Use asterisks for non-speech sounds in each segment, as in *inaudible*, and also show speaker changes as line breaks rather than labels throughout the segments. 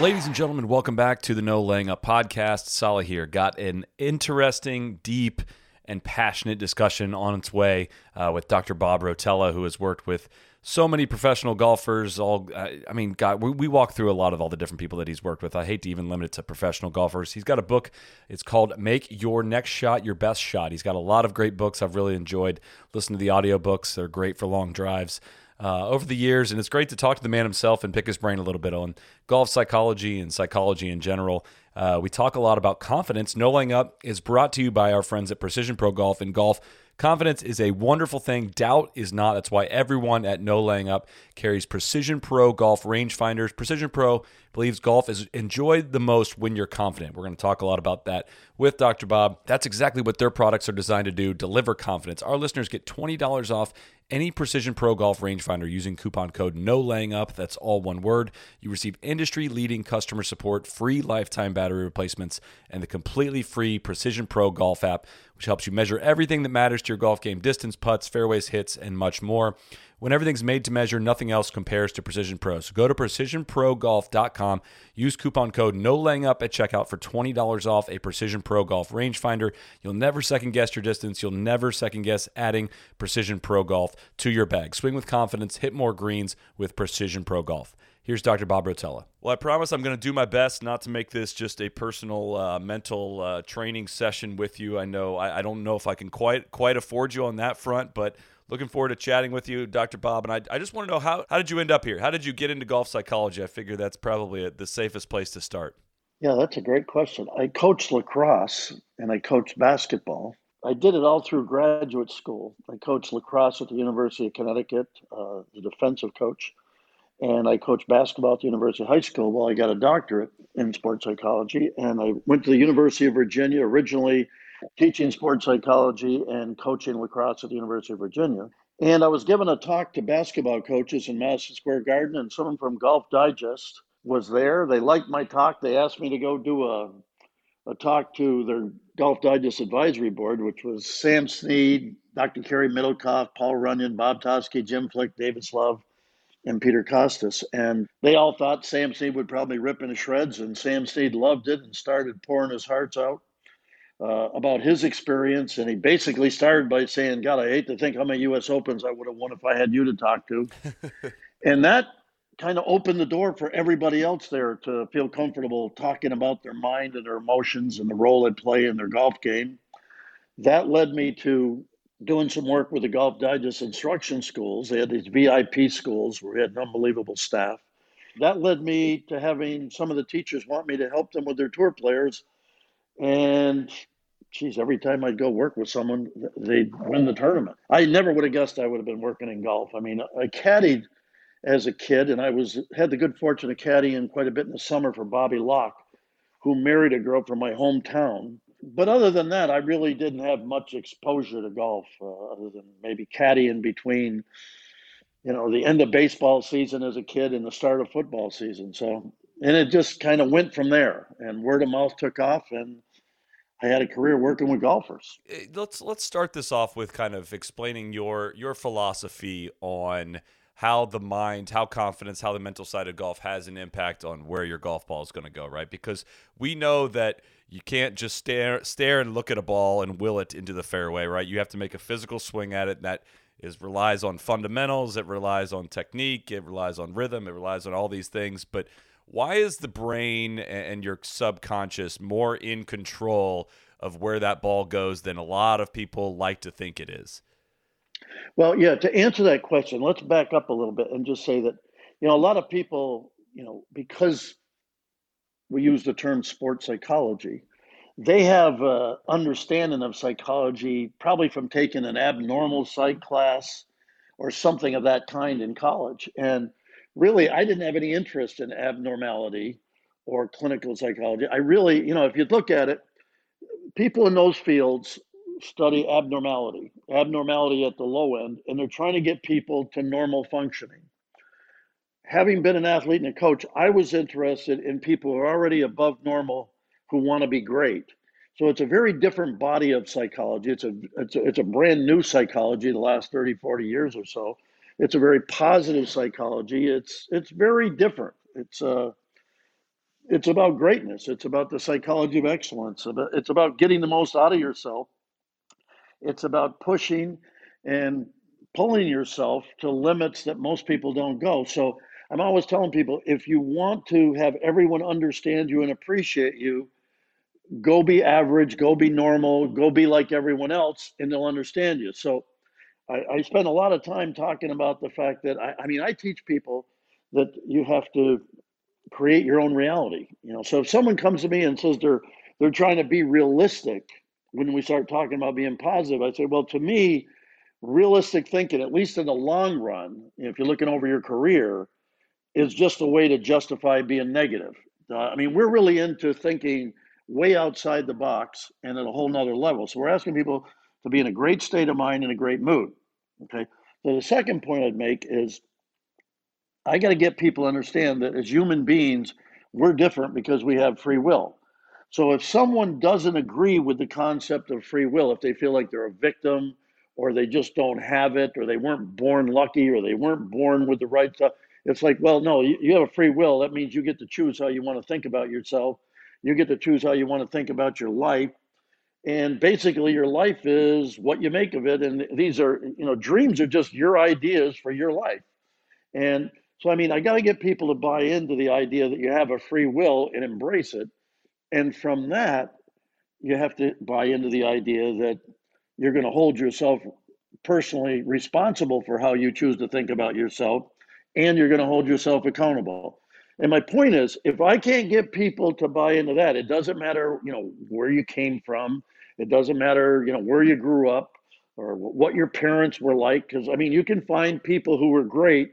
Ladies and gentlemen, welcome back to the No Laying Up podcast. Sala here. Got an interesting, deep, and passionate discussion on its way uh, with Dr. Bob Rotella, who has worked with so many professional golfers. All, uh, I mean, God, we, we walk through a lot of all the different people that he's worked with. I hate to even limit it to professional golfers. He's got a book. It's called "Make Your Next Shot Your Best Shot." He's got a lot of great books. I've really enjoyed listening to the audiobooks. They're great for long drives uh, over the years, and it's great to talk to the man himself and pick his brain a little bit on golf psychology and psychology in general. Uh, we talk a lot about confidence. No laying up is brought to you by our friends at Precision Pro Golf and Golf. Confidence is a wonderful thing. Doubt is not. That's why everyone at No Laying Up carries Precision Pro Golf rangefinders. Precision Pro believes golf is enjoyed the most when you're confident. We're going to talk a lot about that with Dr. Bob. That's exactly what their products are designed to do deliver confidence. Our listeners get $20 off any Precision Pro Golf rangefinder using coupon code No Laying Up. That's all one word. You receive industry leading customer support, free lifetime battery replacements, and the completely free Precision Pro Golf app, which helps you measure everything that matters to your golf game distance, putts, fairways, hits, and much more. When everything's made to measure, nothing else compares to Precision Pro. So go to precisionprogolf.com, use coupon code No Laying Up at checkout for $20 off a Precision Pro Golf rangefinder. You'll never second guess your distance. You'll never second guess adding Precision Pro Golf to your bag. Swing with confidence, hit more greens with Precision Pro Golf. Here's Dr. Bob Rotella. Well, I promise I'm going to do my best not to make this just a personal uh, mental uh, training session with you. I know I, I don't know if I can quite quite afford you on that front, but looking forward to chatting with you, Dr. Bob. And I, I just want to know how how did you end up here? How did you get into golf psychology? I figure that's probably a, the safest place to start.
Yeah, that's a great question. I coached lacrosse and I coached basketball. I did it all through graduate school. I coached lacrosse at the University of Connecticut, uh, the defensive coach, and I coached basketball at the University of High School. Well, I got a doctorate in sports psychology, and I went to the University of Virginia originally teaching sports psychology and coaching lacrosse at the University of Virginia. And I was given a talk to basketball coaches in Madison Square Garden, and someone from Golf Digest was there. They liked my talk. They asked me to go do a, a talk to their Golf Digest advisory board, which was Sam Snead, Dr. Cary Middlecoff, Paul Runyan, Bob Toski, Jim Flick, Davis Love, and Peter Kostis. And they all thought Sam Snead would probably rip into shreds, and Sam Snead loved it and started pouring his hearts out uh, about his experience. And he basically started by saying, God, I hate to think how many U.S. Opens I would have won if I had you to talk to. *laughs* and that kind of opened the door for everybody else there to feel comfortable talking about their mind and their emotions and the role they play in their golf game. That led me to doing some work with the Golf Digest instruction schools. They had these VIP schools where we had an unbelievable staff. That led me to having some of the teachers want me to help them with their tour players. And geez, every time I'd go work with someone, they'd win the tournament. I never would have guessed I would have been working in golf. I mean, I caddied as a kid, and I was had the good fortune of caddying quite a bit in the summer for Bobby Locke, who married a girl from my hometown. But other than that, I really didn't have much exposure to golf, uh, other than maybe caddying between, you know, the end of baseball season as a kid and the start of football season. So, and it just kind of went from there, and word of mouth took off, and I had a career working with golfers.
Eh, Let's let's start this off with kind of explaining your your philosophy on how the mind, how confidence, how the mental side of golf has an impact on where your golf ball is going to go, right? Because we know that you can't just stare stare and look at a ball and will it into the fairway, right? You have to make a physical swing at it that is relies on fundamentals, it relies on technique, it relies on rhythm, it relies on all these things, but why is the brain and your subconscious more in control of where that ball goes than a lot of people like to think it is?
Well, yeah, to answer that question, let's back up a little bit and just say that, you know, a lot of people, you know, because we use the term sports psychology, they have a understanding of psychology probably from taking an abnormal psych class or something of that kind in college. And really, I didn't have any interest in abnormality or clinical psychology. I really, you know, if you look at it, people in those fields study abnormality, abnormality at the low end, and they're trying to get people to normal functioning. Having been an athlete and a coach, I was interested in people who are already above normal who want to be great. So it's a very different body of psychology. It's a, it's a, it's a brand new psychology the last 30, 40 years or so. It's a very positive psychology. It's it's very different. It's uh it's about greatness. It's about the psychology of excellence. It's about getting the most out of yourself it's about pushing and pulling yourself to limits that most people don't go. So I'm always telling people if you want to have everyone understand you and appreciate you, go be average, go be normal, go be like everyone else, and they'll understand you. So I, I spend a lot of time talking about the fact that I, I mean, I teach people that you have to create your own reality. You know, so if someone comes to me and says they're they're trying to be realistic, when we start talking about being positive, I say, well, to me, realistic thinking, at least in the long run, if you're looking over your career, is just a way to justify being negative. Uh, I mean, we're really into thinking way outside the box and at a whole nother level. So we're asking people to be in a great state of mind and a great mood. Okay. So the second point I'd make is I got to get people to understand that as human beings, we're different because we have free will. So if someone doesn't agree with the concept of free will, if they feel like they're a victim or they just don't have it or they weren't born lucky or they weren't born with the right stuff, it's like, well, no, you, you have a free will. That means you get to choose how you want to think about yourself. You get to choose how you want to think about your life. And basically, your life is what you make of it. And these are, you know, dreams are just your ideas for your life. And so, I mean, I got to get people to buy into the idea that you have a free will and embrace it and from that, you have to buy into the idea that you're going to hold yourself personally responsible for how you choose to think about yourself, and you're going to hold yourself accountable. And my point is, if I can't get people to buy into that, it doesn't matter, you know, where you came from. It doesn't matter, you know, where you grew up or what your parents were like. Because I mean, you can find people who were great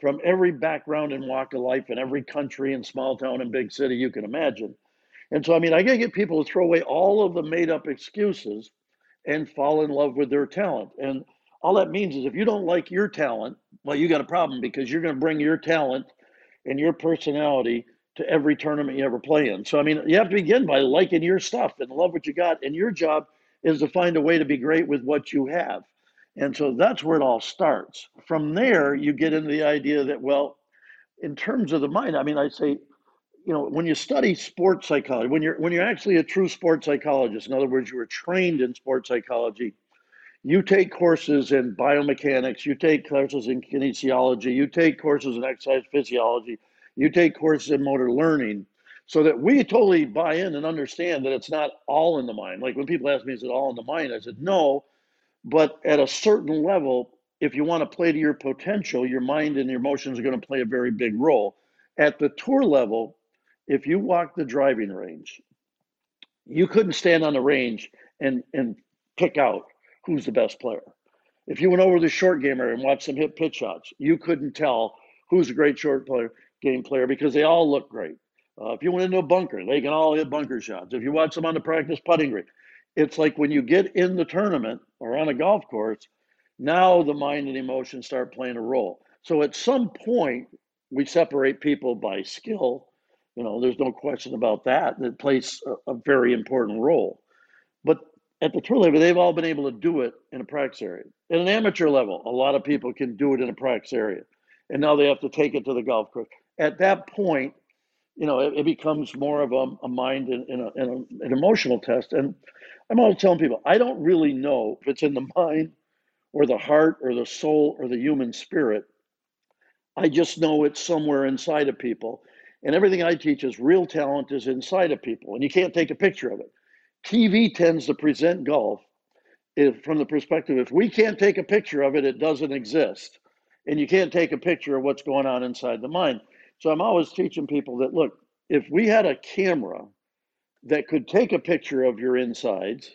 from every background and walk of life in every country and small town and big city you can imagine. And so, I mean, I got to get people to throw away all of the made up excuses and fall in love with their talent. And all that means is if you don't like your talent, well, you got a problem because you're going to bring your talent and your personality to every tournament you ever play in. So, I mean, you have to begin by liking your stuff and love what you got. And your job is to find a way to be great with what you have. And so that's where it all starts. From there, you get into the idea that, well, in terms of the mind, I mean, I say, you know, when you study sports psychology, when you're when you're actually a true sports psychologist, in other words, you were trained in sports psychology, you take courses in biomechanics, you take courses in kinesiology, you take courses in exercise physiology, you take courses in motor learning, so that we totally buy in and understand that it's not all in the mind. Like when people ask me, is it all in the mind? I said, no, but at a certain level, if you want to play to your potential, your mind and your emotions are going to play a very big role. At the tour level, if you walk the driving range, you couldn't stand on the range and, and pick out who's the best player. If you went over the short game area and watched them hit pitch shots, you couldn't tell who's a great short player, game player because they all look great. Uh, if you went into a bunker, they can all hit bunker shots. If you watch them on the practice putting green, it's like when you get in the tournament or on a golf course, now the mind and emotion start playing a role. So at some point, we separate people by skill you know, there's no question about that. That plays a, a very important role. But at the tour level, they've all been able to do it in a practice area. At an amateur level, a lot of people can do it in a practice area. And now they have to take it to the golf course. At that point, you know, it, it becomes more of a, a mind and, and, a, and a, an emotional test. And I'm always telling people, I don't really know if it's in the *laughs* mind or the heart or the soul or the human spirit. I just know it's somewhere inside of people. And everything I teach is real talent is inside of people, and you can't take a picture of it. TV tends to present golf if, from the perspective if we can't take a picture of it, it doesn't exist. And you can't take a picture of what's going on inside the mind. So I'm always teaching people that look, if we had a camera that could take a picture of your insides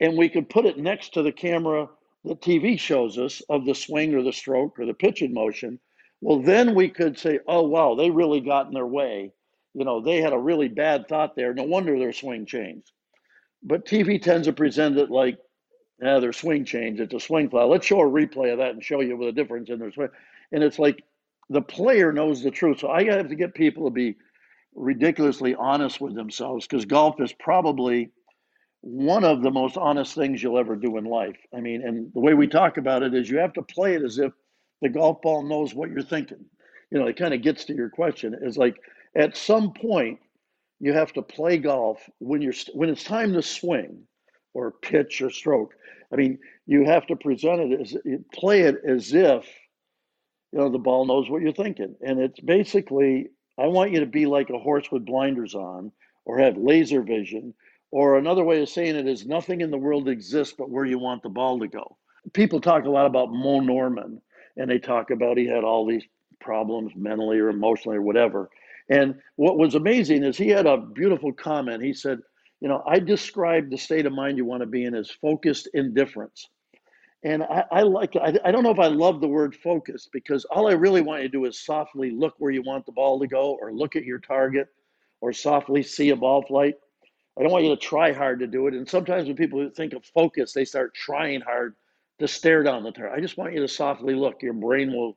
and we could put it next to the camera that TV shows us of the swing or the stroke or the pitch in motion, well, then we could say, oh, wow, they really got in their way. you know, they had a really bad thought there. No wonder their swing changed. But TV tends to present it like, yeah, their swing changed. It's a swing fly. Let's show a replay of that and show you the difference in their swing. And it's like the player knows the truth. So I have to get people to be ridiculously honest with themselves because golf is probably one of the most honest things you'll ever do in life. I mean, and the way we talk about it is you have to play it as if the golf ball knows what you're thinking. You know, it kind of gets to your question. Is like at some point you have to play golf when you're when it's time to swing or pitch or stroke. I mean, you have to present it as play it as if you know the ball knows what you're thinking, and it's basically I want you to be like a horse with blinders on or have laser vision. Or another way of saying it is nothing in the world exists but where you want the ball to go. People talk a lot about Moe Norman, and they talk about he had all these problems mentally or emotionally or whatever. And what was amazing is he had a beautiful comment. He said, You know, I describe the state of mind you want to be in as focused indifference. And I, I like, I, I don't know if I love the word focus because all I really want you to do is softly look where you want the ball to go or look at your target or softly see a ball flight. I don't want you to try hard to do it. And sometimes when people think of focus, they start trying hard to stare down the target. I just want you to softly look. Your brain will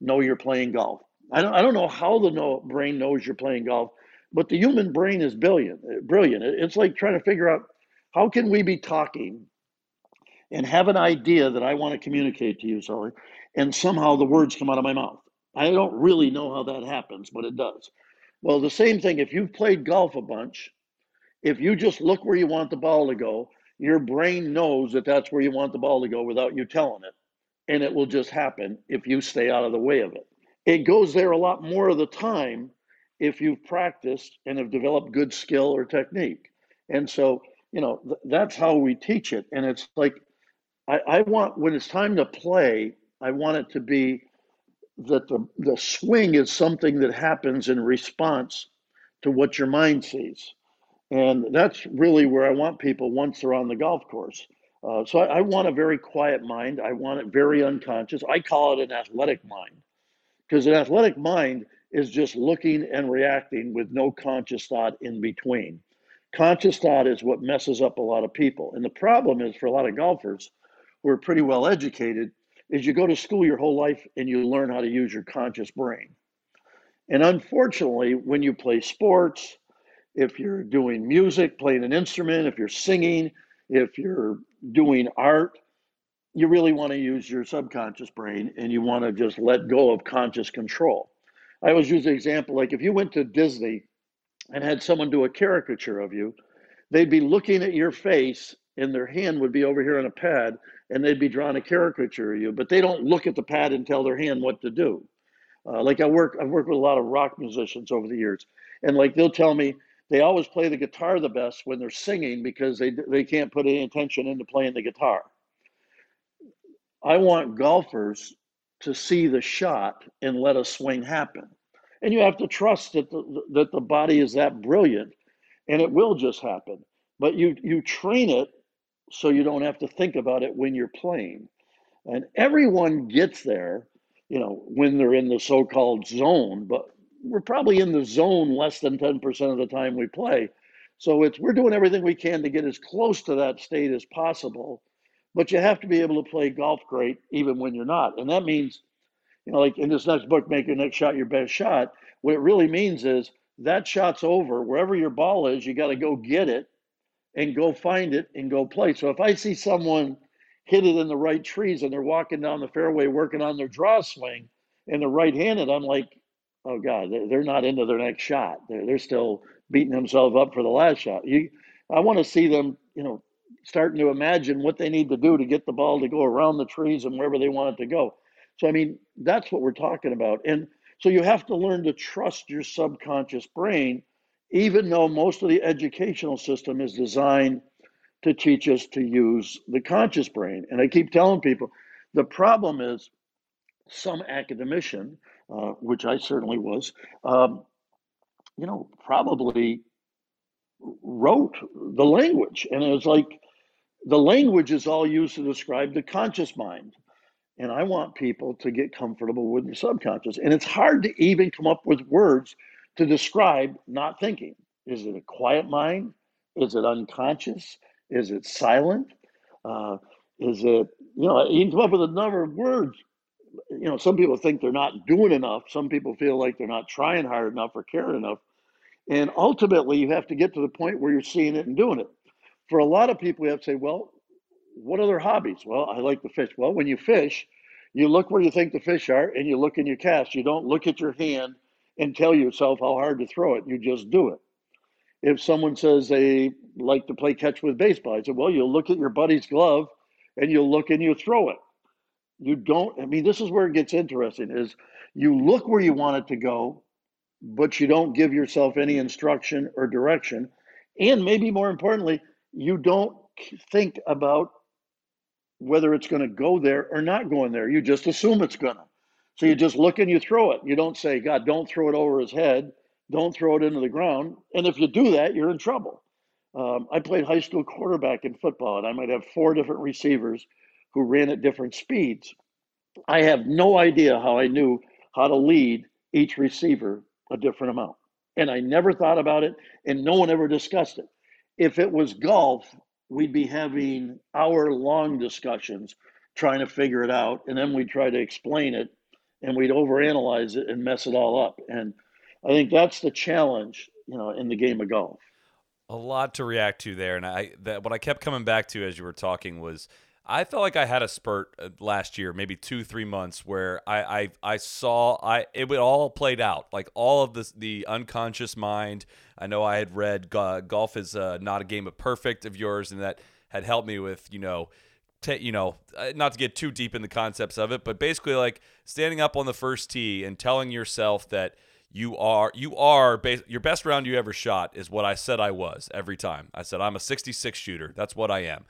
know you're playing golf. I don't, I don't know how the brain knows you're playing golf, but the human brain is brilliant. Brilliant. It's like trying to figure out how can we be talking and have an idea that I want to communicate to you, Sully, and somehow the words come out of my mouth. I don't really know how that happens, but it does. Well, the same thing, if you've played golf a bunch, if you just look where you want the ball to go, your brain knows that that's where you want the ball to go without you telling it. And it will just happen if you stay out of the way of it. It goes there a lot more of the time if you've practiced and have developed good skill or technique. And so, you know, th- that's how we teach it. And it's like I, I want when it's time to play, I want it to be that the, the swing is something that happens in response to what your mind sees. And that's really where I want people once they're on the golf course. Uh, so I, I, want a very quiet mind. I want it very unconscious. I call it an athletic mind because an athletic mind is just looking and reacting with no conscious thought in between. Conscious thought is what messes up a lot of people. And the problem is for a lot of golfers, who are pretty well educated is you go to school your whole life and you learn how to use your conscious brain. And unfortunately, when you play sports, if you're doing music, playing an instrument, if you're singing, if you're doing art, you really want to use your subconscious brain and you want to just let go of conscious control. I always use the example like if you went to Disney and had someone do a caricature of you, they'd be looking at your face and their hand would be over here on a pad and they'd be drawing a caricature of you, but they don't look at the pad and tell their hand what to do. Uh, like I work, I've worked with a lot of rock musicians over the years, and like they'll tell me they always play the guitar the best when they're singing because they they can't put any attention into playing the guitar. I want golfers to see the shot and let a swing happen, and you have to trust that the, that the body is that brilliant, and it will just happen. But you you train it so you don't have to think about it when you're playing. And everyone gets there, you know, when they're in the so called zone, but we're probably in the zone less than 10% of the time we play. So it's we're doing everything we can to get as close to that state as possible. But you have to be able to play golf great even when you're not. And that means, you know, like in this next book, Make Your Next Shot Your Best Shot, what it really means is that shot's over. Wherever your ball is, you got to go get it and go find it and go play. So if I see someone hit it in the right trees and they're walking down the fairway working on their draw swing and they're right handed, I'm like, oh God, they're not into their next shot. They're, they're still beating themselves up for the last shot. You, I want to see them, you know, starting to imagine what they need to do to get the ball to go around the trees and wherever they want it to go. So, I mean, that's what we're talking about. And so you have to learn to trust your subconscious brain even though most of the educational system is designed to teach us to use the conscious brain. And I keep telling people the problem is some academician, uh, which I certainly was, um, you know, probably wrote the language. And it was like the language is all used to describe the conscious mind. And I want people to get comfortable with the subconscious. And it's hard to even come up with words to describe not thinking. Is it a quiet mind? Is it unconscious? Is it silent? Uh, is it, you know, you can come up with a number of words. You know, some people think they're not doing enough. Some people feel like they're not trying hard enough or caring enough. And ultimately, you have to get to the point where you're seeing it and doing it. For a lot of people, you have to say, well, what are their hobbies? Well, I like to fish. Well, when you fish, you look where you think the fish are and you look in your cast. You don't look at your hand and tell yourself how hard to throw it. You just do it. If someone says they like to play catch with baseball, I said, well, you'll look at your buddy's glove and you'll look and you throw it. You don't, I mean, this is where it gets interesting is you look where you want it to go, but you don't give yourself any instruction or direction. And maybe more importantly, you don't think about whether it's going to go there or not going there. You just assume it's going to. So you just look and you throw it. You don't say, God, don't throw it over his head. Don't throw it into the ground. And if you do that, you're in trouble. Um, I played high school quarterback in football, and I might have four different receivers who ran at different speeds. I have no idea how I knew how to lead each receiver a different amount. And I never thought about it, and no one ever discussed it. If it was golf, we'd be having hour long discussions trying to figure it out. And then we'd try to explain it and we'd overanalyze it and mess it all up. And I think that's the challenge, you know, in the game of golf.
A lot to react to there, and I that what I kept coming back to as you were talking was I felt like I had a spurt uh, last year, maybe two, three months, where I I, I saw I it would all played out, like all of this the unconscious mind. I know I had read golf is uh, not a game of perfect of yours, and that had helped me with you know t- you know, uh, not to get too deep in the concepts of it, but basically like standing up on the first tee and telling yourself that you are you are bas- your best round you ever shot is what I said I was every time. I said I'm a 66 shooter. That's what I am.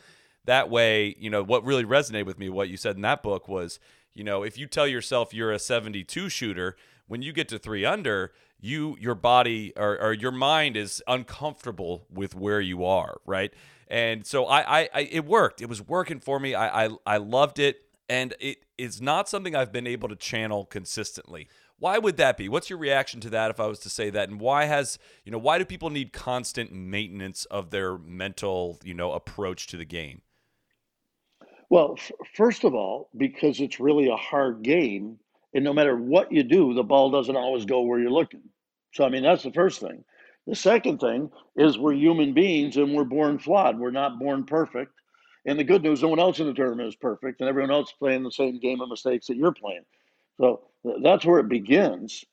That way, you know, what really resonated with me what you said in that book was, you know, if you tell yourself you're a 72 shooter, when you get to 3 under, you your body or, or your mind is uncomfortable with where you are, right? And so I, I, I it worked. It was working for me. I, I, I loved it, and it is not something I've been able to channel consistently. Why would that be? What's your reaction to that if I was to say that? And why has, you know, why do people need constant maintenance of their mental, you know, approach to the game?
Well, f- first of all, because it's really a hard game, and no matter what you do, the ball doesn't always go where you're looking. So, I mean, that's the first thing. The second thing is we're human beings and we're born flawed. We're not born perfect. And the good news, no one else in the tournament is perfect, and everyone else is playing the same game of mistakes that you're playing. So that's where it begins.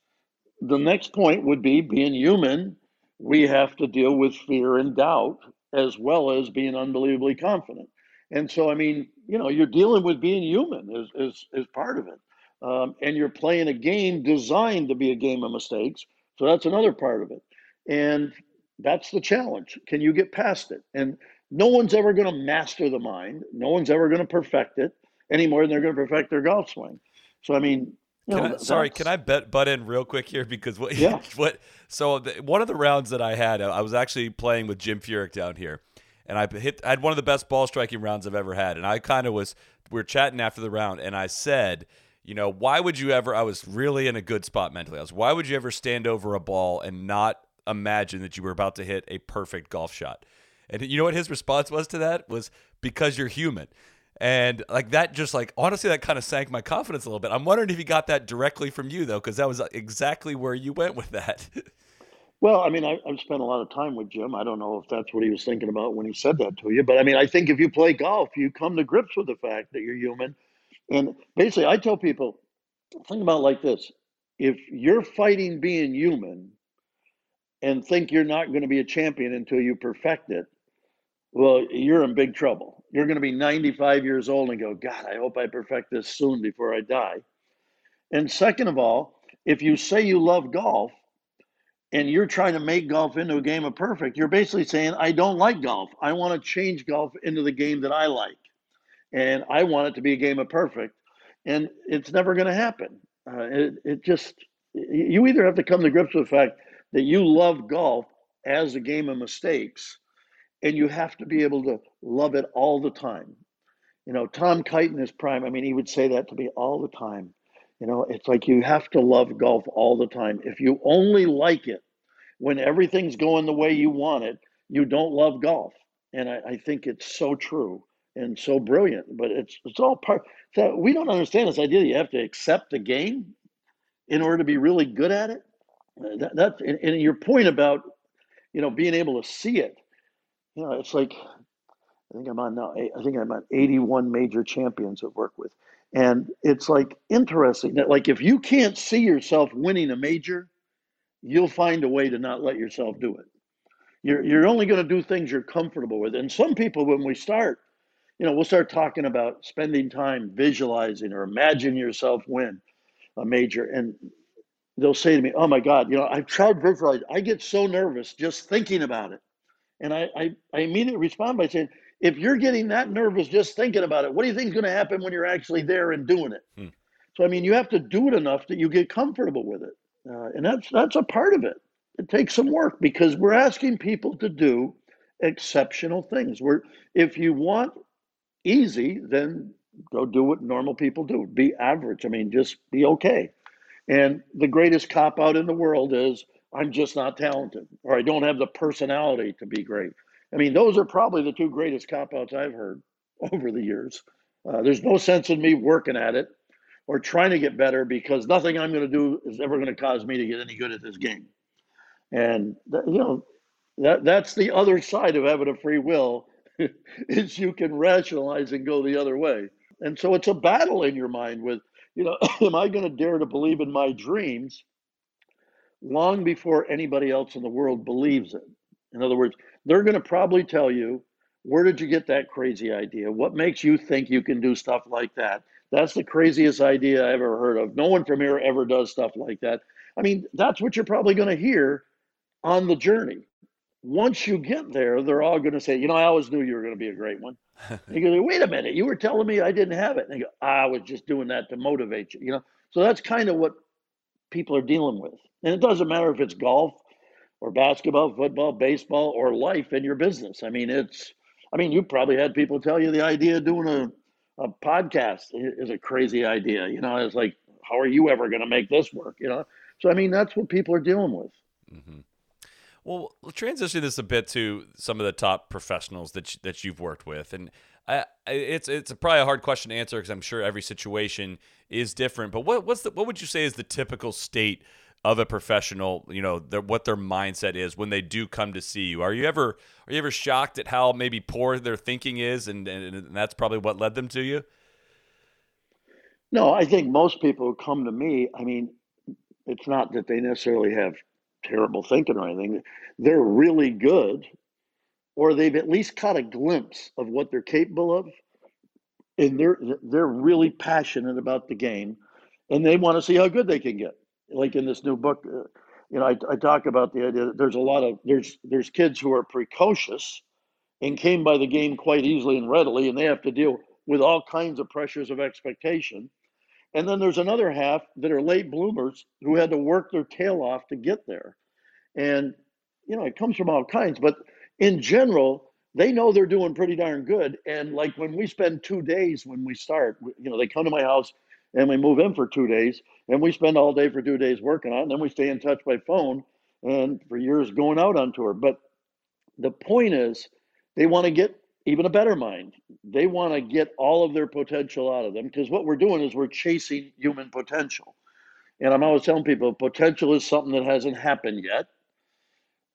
The next point would be being human. We have to deal with fear and doubt as well as being unbelievably confident. And so, I mean, you know, you're dealing with being human is, is, is part of it. Um, and you're playing a game designed to be a game of mistakes. So that's another part of it. And that's the challenge. Can you get past it? And no one's ever going to master the mind. No one's ever going to perfect it any more than they're going to perfect their golf swing. So, I mean,
can
know,
I, sorry, can I bet, butt in real quick here because what? *laughs*
Yeah.
what? So the, one of the rounds that I had, I was actually playing with Jim Furyk down here, and I hit. I had one of the best ball striking rounds I've ever had, and I kind of was. We were chatting after the round, and I said, you know, why would you ever? I was really in a good spot mentally. I was, why would you ever stand over a ball and not imagine that you were about to hit a perfect golf shot. And you know what his response was to that was because you're human. And like that, just like honestly, that kind of sank my confidence a little bit. I'm wondering if he got that directly from you though, because that was exactly where you went with that. *laughs*
well, I mean, I, have spent a lot of time with Jim. I don't know if that's what he was thinking about when he said that to you, but I mean, I think if you play golf, you come to grips with the fact that you're human. And basically, I tell people, think about like this: if you're fighting being human, and think you're not going to be a champion until you perfect it, well, you're in big trouble. You're going to be 95 years old and go, God, I hope I perfect this soon before I die. And second of all, if you say you love golf and you're trying to make golf into a game of perfect, you're basically saying, I don't like golf. I want to change golf into the game that I like. And I want it to be a game of perfect. And it's never going to happen. Uh, it, it just, you either have to come to grips with the fact that you love golf as a game of mistakes and you have to be able to love it all the time. You know, Tom Kite in his prime, I mean, he would say that to me all the time. You know, it's like you have to love golf all the time. If you only like it when everything's going the way you want it, you don't love golf. And I, I think it's so true and so brilliant. But it's it's all part. So we don't understand this idea that you have to accept the game in order to be really good at it. Uh, that, that's and, and your point about you know being able to see it. You know, it's like I think I'm on now. I think I'm on 81 major champions I've worked with, and it's like interesting that like if you can't see yourself winning a major, you'll find a way to not let yourself do it. You're you're only going to do things you're comfortable with. And some people, when we start, you know, we'll start talking about spending time visualizing or imagine yourself win a major, and they'll say to me, "Oh my God, you know, I've tried visualizing. I get so nervous just thinking about it." And I, I, I immediately respond by saying, if you're getting that nervous just thinking about it, what do you think is going to happen when you're actually there and doing it? Hmm. So I mean, you have to do it enough that you get comfortable with it, uh, and that's that's a part of it. It takes some work because we're asking people to do exceptional things. We're if you want easy, then go do what normal people do. Be average. I mean, just be okay. And the greatest cop out in the world is I'm just not talented or I don't have the personality to be great. I mean, those are probably the two greatest cop outs I've heard *laughs* over the years. Uh, there's no sense in me working at it or trying to get better because nothing I'm going to do is ever going to cause me to get any good at this game. And you know, that that's the other side of having a free will *laughs* is you can rationalize and go the other way. And so it's a battle in your mind with, you know, *coughs* am I going to dare to believe in my dreams long before anybody else in the world believes it? In other words, they're going to probably tell you, where did you get that crazy idea? What makes you think you can do stuff like that? That's the craziest idea I ever heard of. No one from here ever does stuff like that. I mean, that's what you're probably going to hear on the journey. Once you get there, they're all going to say, you know, I always knew you were going to be a great one. *laughs* you go, wait a minute, you were telling me I didn't have it. And they go, I was just doing that to motivate you. You know, so that's kind of what people are dealing with. And it doesn't matter if it's golf or basketball, football, baseball, or life in your business. I mean, it's, I mean, you probably had people tell you the idea of doing a, a podcast is a crazy idea. You know, it's like, how are you ever going to make this work? You know, so I mean, that's what people are dealing with. Mm-hmm.
Well, transition this a bit to some of the top professionals that you, that you've worked with, and I, it's it's probably a hard question to answer because I'm sure every situation is different. But what what's the, what would you say is the typical state of a professional? You know, their, what their mindset is when they do come to see you. Are you ever are you ever shocked at how maybe poor their thinking is, and and, and that's probably what led them to you?
No, I think most people who come to me, I mean, it's not that they necessarily have terrible thinking or anything. They're really good, or they've at least caught a glimpse of what they're capable of, and they're they're really passionate about the game, and they want to see how good they can get. Like in this new book, uh, you know, I, I talk about the idea that there's a lot of there's there's kids who are precocious and came by the game quite easily and readily, and they have to deal with all kinds of pressures of expectation and then there's another half that are late bloomers who had to work their tail off to get there. And, you know, it comes from all kinds. But in general, they know they're doing pretty darn good. And like when we spend two days when we start, you know, they come to my house and we move in for two days and we spend all day for two days working on it. And then we stay in touch by phone and for years going out on tour. But the point is, they want to get even a better mind. They want to get all of their potential out of them because what we're doing is we're chasing human potential. And I'm always telling people potential is something that hasn't happened yet.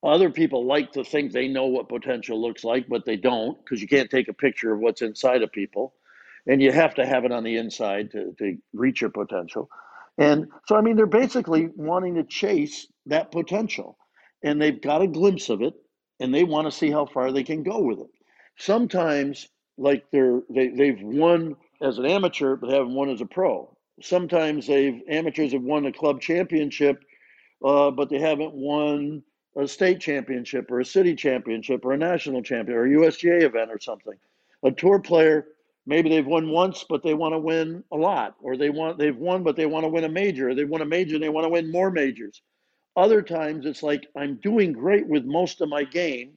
Other people like to think they know what potential looks like, but they don't because you can't take a picture of what's inside of people. And you have to have it on the inside to, to reach your potential. And so, I mean, they're basically wanting to chase that potential. And they've got a glimpse of it and they want to see how far they can go with it sometimes like they're they, they've won as an amateur but haven't won as a pro sometimes they've amateurs have won a club championship uh, but they haven't won a state championship or a city championship or a national champion or a usga event or something a tour player maybe they've won once but they want to win a lot or they want they've won but they want to win a major or they won a major and they want to win more majors other times it's like i'm doing great with most of my game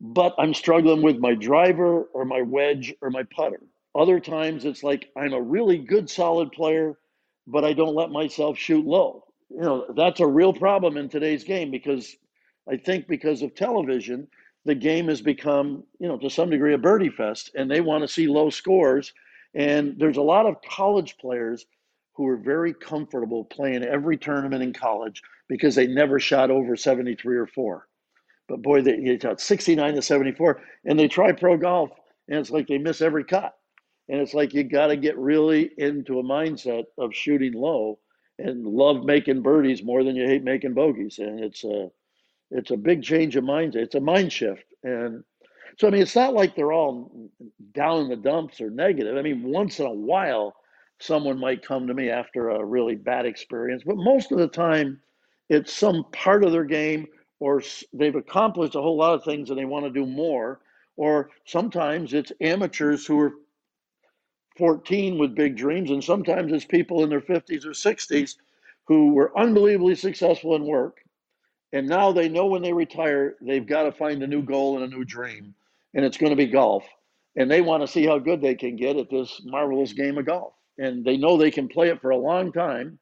but I'm struggling with my driver or my wedge or my putter. Other times it's like I'm a really good solid player, but I don't let myself shoot low. You know, that's a real problem in today's game because I think because of television, the game has become, you know, to some degree a birdie fest and they want to see low scores. And there's a lot of college players who are very comfortable playing every tournament in college because they never shot over 73 or 4. But boy, they shot 69 to 74 and they try pro golf and it's like they miss every cut. And it's like you got to get really into a mindset of shooting low and love making birdies more than you hate making bogeys. And it's a it's a big change of mindset. It's a mind shift. And so I mean, it's not like they're all down in the dumps or negative. I mean, once in a while, someone might come to me after a really bad experience, but most of the time, it's some part of their game or they've accomplished a whole lot of things and they want to do more. Or sometimes it's amateurs who are 14 with big dreams, and sometimes it's people in their 50s or 60s who were unbelievably successful in work. And now they know when they retire, they've got to find a new goal and a new dream, and it's going to be golf. And they want to see how good they can get at this marvelous game of golf. And they know they can play it for a long time,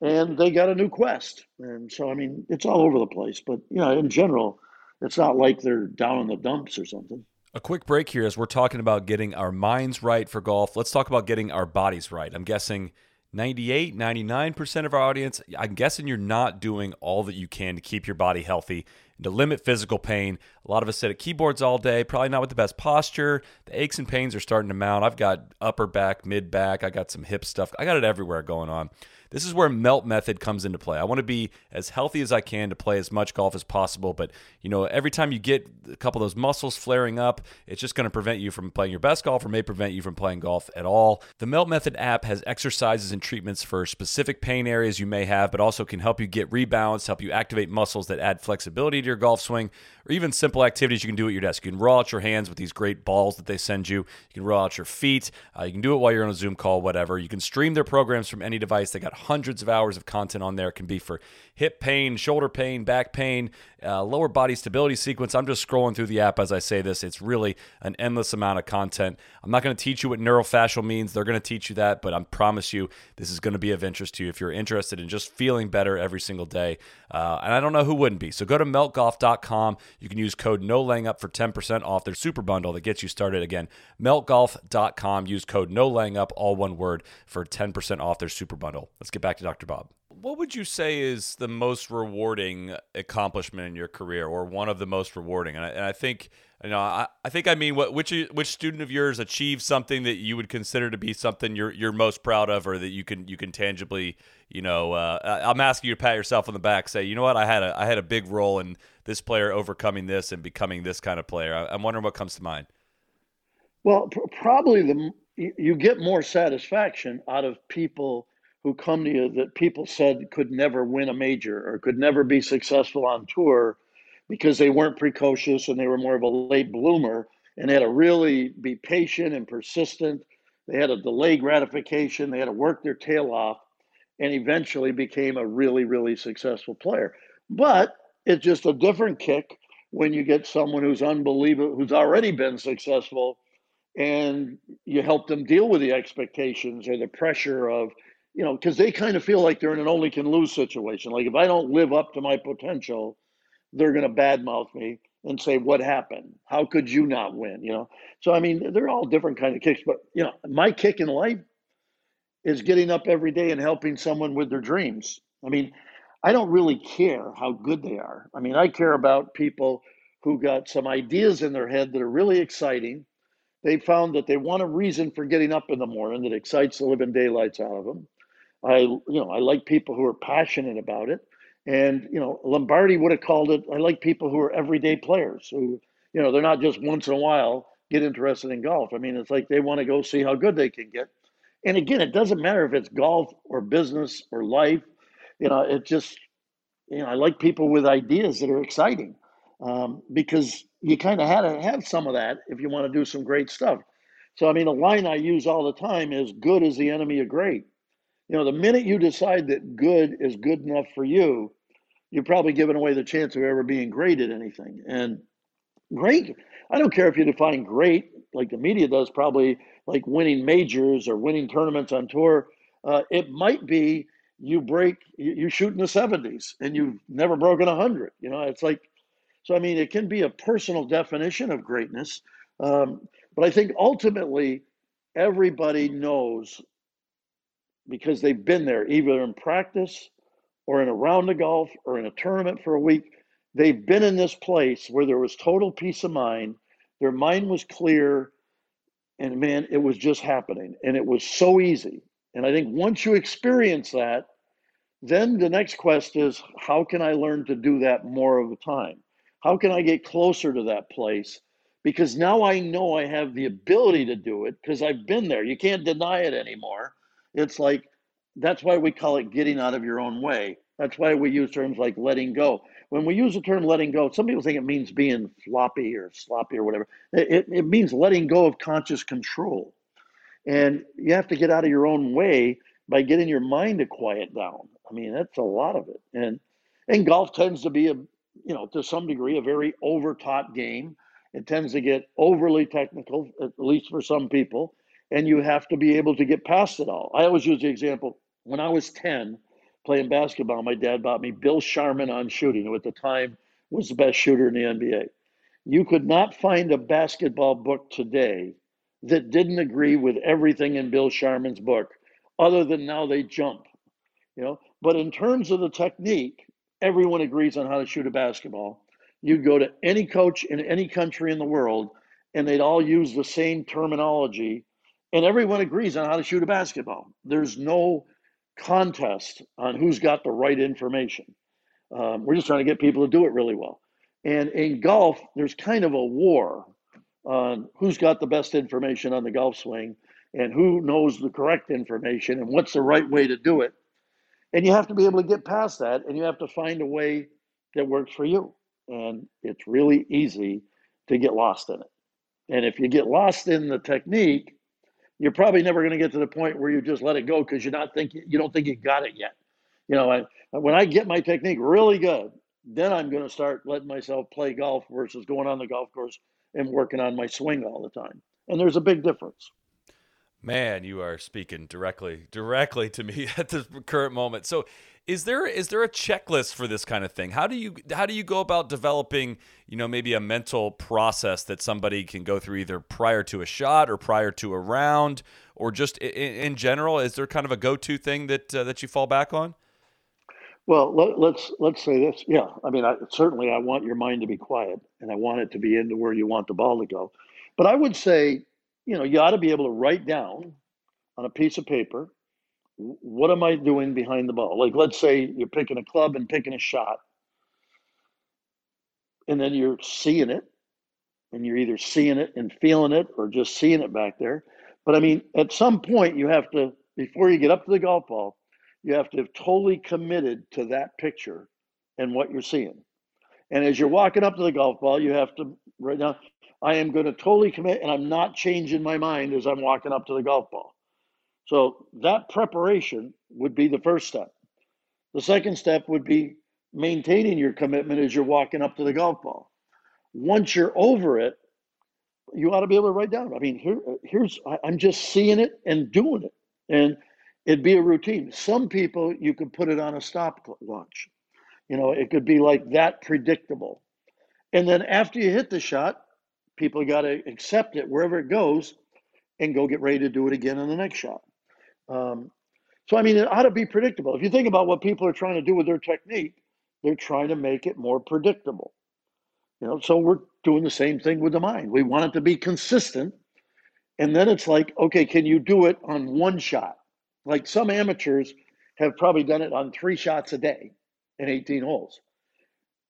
and they got a new quest. And so, I mean, it's all over the place. But, you know, in general, it's not like they're down in the dumps or something.
A quick break here as we're talking about getting our minds right for golf. Let's talk about getting our bodies right. I'm guessing 98, 99% of our audience, I'm guessing you're not doing all that you can to keep your body healthy and to limit physical pain. A lot of us sit at keyboards all day, probably not with the best posture. The aches and pains are starting to mount. I've got upper back, mid back, I got some hip stuff. I got it everywhere going on. This is where melt method comes into play. I want to be as healthy as I can to play as much golf as possible, but you know, every time you get a couple of those muscles flaring up, it's just going to prevent you from playing your best golf or may prevent you from playing golf at all. The Melt Method app has exercises and treatments for specific pain areas you may have, but also can help you get rebalanced, help you activate muscles that add flexibility to your golf swing, or even simple activities you can do at your desk. You can roll out your hands with these great balls that they send you. You can roll out your feet. Uh, you can do it while you're on a Zoom call, whatever. You can stream their programs from any device. They got hundreds of hours of content on there. It can be for hip pain, shoulder pain, back pain, uh, lower body stability sequence. I'm just scrolling through the app as I say this. It's really an endless amount of content. I'm not going to teach you what neurofascial means. They're going to teach you that, but I promise you this is going to be of interest to you if you're interested in just feeling better every single day. Uh, and I don't know who wouldn't be. So go to meltgolf.com. You can use code no laying up for 10% off their super bundle that gets you started. Again, meltgolf.com. Use code no laying up, all one word, for 10% off their super bundle. Let's get back to Dr. Bob. What would you say is the most rewarding accomplishment in your career, or one of the most rewarding? And I, and I think you know, I, I think I mean what which which student of yours achieved something that you would consider to be something you're you're most proud of, or that you can you can tangibly, you know, uh, I'm asking you to pat yourself on the back, say, you know what, I had a I had a big role in this player overcoming this and becoming this kind of player. I, am wondering what comes to mind.
Well, pr- probably the you get more satisfaction out of people who come to you that people said could never win a major or could never be successful on tour because they weren't precocious and they were more of a late bloomer and had to really be patient and persistent. They had to delay gratification. They had to work their tail off and eventually became a really, really successful player. But it's just a different kick when you get someone who's unbelievable, who's already been successful, and you help them deal with the expectations or the pressure of, you know, because they kind of feel like they're in an only can lose situation. Like if I don't live up to my potential, they're going to badmouth me and say, "What happened? How could you not win?" You know. So I mean, they're all different kind of kicks, but you know, my kick in life is getting up every day and helping someone with their dreams. I mean, I don't really care how good they are. I mean, I care about people who got some ideas in their head that are really exciting. They found that they want a reason for getting up in the morning that excites the living daylights out of them. I, you know, I like people who are passionate about it. And, you know, Lombardi would have called it, I like people who are everyday players who, you know, they're not just once in a while get interested in golf. I mean, it's like they want to go see how good they can get. And again, it doesn't matter if it's golf or business or life. You know, it just, you know, I like people with ideas that are exciting um, because you kind of had to have some of that if you want to do some great stuff. So, I mean, a line I use all the time is good is the enemy of great. You know, the minute you decide that good is good enough for you, you're probably giving away the chance of ever being great at anything. And great, I don't care if you define great like the media does, probably like winning majors or winning tournaments on tour. Uh, it might be you break, you, shoot in the 70s and you've never broken 100. You know, it's like, so I mean, it can be a personal definition of greatness. Um, but I think ultimately, everybody knows because they've been there, either in practice or in a round of golf or in a tournament for a week. They've been in this place where there was total peace of mind. Their mind was clear. And man, it was just happening. And it was so easy. And I think once you experience that, then the next quest is how can I learn to do that more of the time? How can I get closer to that place? Because now I know I have the ability to do it because I've been there. You can't deny it anymore. It's like that's why we call it getting out of your own way. That's why we use terms like letting go. When we use the term letting go, some people think it means being floppy or sloppy or whatever. It, it means letting go of conscious control. And you have to get out of your own way by getting your mind to quiet down. I mean, that's a lot of it. And and golf tends to be a you know to some degree a very overtaught game. It tends to get overly technical, at least for some people, and you have to be able to get past it all. I always use the example when I was 10 playing basketball, my dad bought me Bill Sharman on shooting, who at the time was the best shooter in the NBA. You could not find a basketball book today that didn't agree with everything in Bill Sharman's book, other than now they jump. You know, but in terms of the technique, everyone agrees on how to shoot a basketball. You'd go to any coach in any country in the world, and they'd all use the same terminology, and everyone agrees on how to shoot a basketball. There's no contest on who's got the right information. Um, we're just trying to get people to do it really well. And in golf, there's kind of a war on who's got the best information on the golf swing and who knows the correct information and what's the right way to do it. And you have to be able to get past that and you have to find a way that works for you. And it's really easy to get lost in it. And if you get lost in the technique, you're probably never going to get to the point where you just let it go because you're not thinking you don't think you got it yet. You know, I, when I get my technique really good, then I'm going to start letting myself play golf versus going on the golf course and working on my swing all the time. And there's a big difference.
Man, you are speaking directly directly to me *laughs* at this current moment. So, is there is there a checklist for this kind of thing? How do you how do you go about developing, you know, maybe a mental process that somebody can go through either prior to a shot or prior to a round or just in, in general? Is there kind of a go-to thing that uh, that you fall back on?
Well, let, us let's, let's say this. Yeah, I mean, I, certainly I want your mind to be quiet, and I want it to be into where you want the ball to go. But I would say you know, you ought to be able to write down on a piece of paper what am I doing behind the ball? Like, let's say you're picking a club and picking a shot, and then you're seeing it, and you're either seeing it and feeling it or just seeing it back there. But I mean, at some point, you have to, before you get up to the golf ball, you have to have totally committed to that picture and what you're seeing. And as you're walking up to the golf ball, you have to right now, I am going to totally commit and I'm not changing my mind as I'm walking up to the golf ball. So that preparation would be the first step. The second step would be maintaining your commitment as you're walking up to the golf ball. Once you're over it, you ought to be able to write down. I mean, here, here's I'm just seeing it and doing it, and it'd be a routine. Some people you could put it on a stopwatch. You know, it could be like that predictable. And then after you hit the shot, people got to accept it wherever it goes and go get ready to do it again on the next shot. Um, so, I mean, it ought to be predictable. If you think about what people are trying to do with their technique, they're trying to make it more predictable. You know, so we're doing the same thing with the mind. We want it to be consistent. And then it's like, okay, can you do it on one shot? Like some amateurs have probably done it on three shots a day in 18 holes.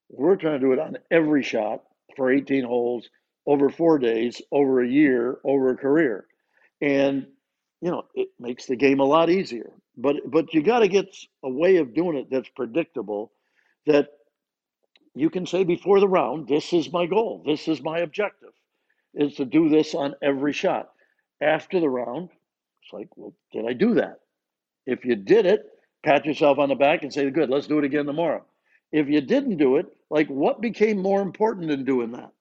We're trying to do it on every shot for 18 holes over four days, over a year, over a career. And, you know, it makes the game a lot easier. But but you got to get a way of doing it that's predictable, that you can say before the round, this is my goal, this is my objective, is to do this on every shot. After the round, it's like, well, did I do that? If you did it, pat yourself on the back and say, good, let's do it again tomorrow. If you didn't do it, like what became more important than doing that?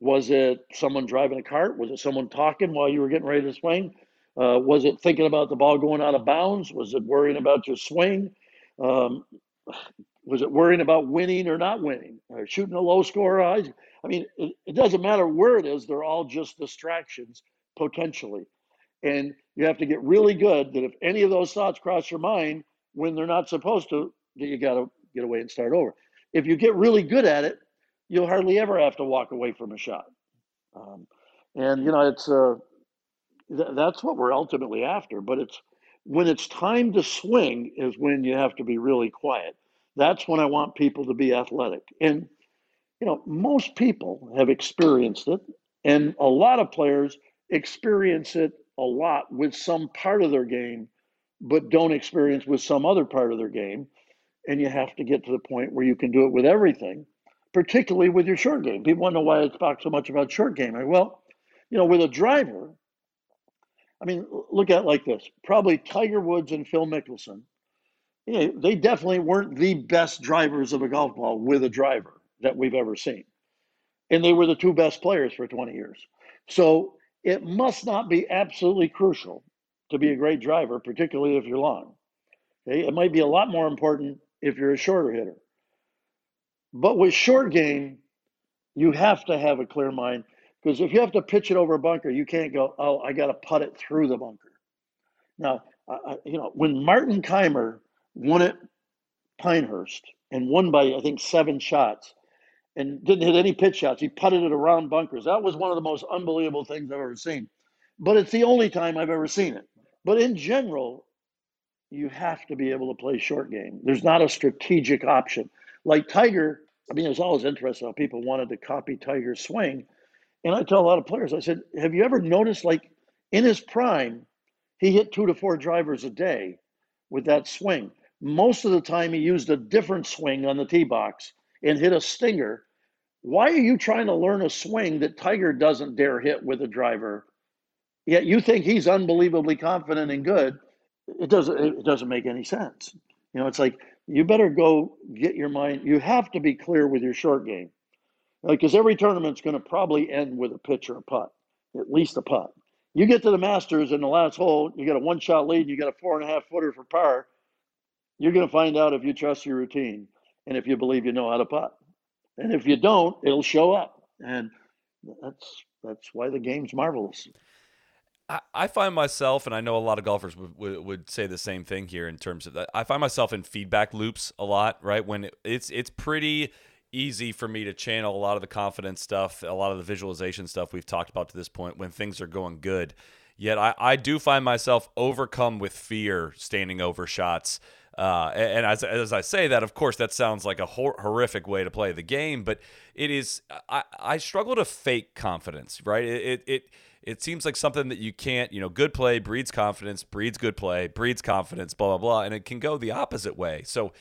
Was it someone driving a cart? Was it someone talking while you were getting ready to swing? Uh, was it thinking about the ball going out of bounds? Was it worrying about your swing? Um, was it worrying about winning or not winning? Or shooting a low score? I, I mean, it, it doesn't matter where it is, they're all just distractions potentially. And you have to get really good that if any of those thoughts cross your mind when they're not supposed to, that you got to get away and start over. If you get really good at it, you'll hardly ever have to walk away from a shot. Um, and you know, it's uh, th- that's what we're ultimately after. But it's when it's time to swing is when you have to be really quiet. That's when I want people to be athletic. And you know, most people have experienced it, and a lot of players experience it a lot with some part of their game, but don't experience with some other part of their game. And you have to get to the point where you can do it with everything particularly with your short game. People know why I talk so much about short game. well, you know, with a driver, I mean, look at it like this. Probably Tiger Woods and Phil Mickelson. Yeah, they definitely weren't the best drivers of a golf ball with a driver that we've ever seen. And they were the two best players for 20 years. So it must not be absolutely crucial to be a great driver, particularly if you're long. Okay? It might be a lot more important if you're a shorter hitter. But with short game, you have to have a clear mind because if you have to pitch it over a bunker, you can't go, oh, I got to put it through the bunker. Now, I, you know, when Martin Kaymer won at Pinehurst and won by, I think, seven shots and didn't hit any pitch shots, he putted it around bunkers. That was one of the most unbelievable things I've ever seen. But it's the only time I've ever seen it. But in general, you have to be able to play short game. There's not a strategic option. Like Tiger I mean, it was always interesting how people wanted to copy Tiger's swing. And I tell a lot of players, I said, have you ever noticed, like in his prime, he hit two to four drivers a day with that swing. Most of the time, he used a different swing on the tee box and hit a stinger. Why are you trying to learn a swing that Tiger doesn't dare hit with a driver? Yet you think he's unbelievably confident and good. It doesn't. It doesn't make any sense. You know, it's like you better go get your mind. You have to be clear with your short game, because every tournament's going to probably end with a pitch or a putt, at least a putt. You get to the Masters in the last hole, you got a one shot lead, you got a four and a half footer for par. You're going to find out if you trust your routine and if you believe you know how to putt. And if you don't, it'll show up. And that's that's why the game's marvelous.
I, find myself, and I know a lot of golfers would, would, would, say the same thing here in terms of that. I find myself in feedback loops a lot, right? When it, it's it's pretty easy for me to channel a lot of the confidence stuff, a lot of the visualization stuff we've talked about to this point when things are going good. Yet I, I do find myself overcome with fear standing over shots. Uh, and as, as I say that, of course, that sounds like a hor- horrific way to play the game, but it is. I, I struggle to fake confidence, right? It, it, it it seems like something that you can't, you know, good play breeds confidence, breeds good play, breeds confidence, blah, blah, blah. And it can go the opposite way. So,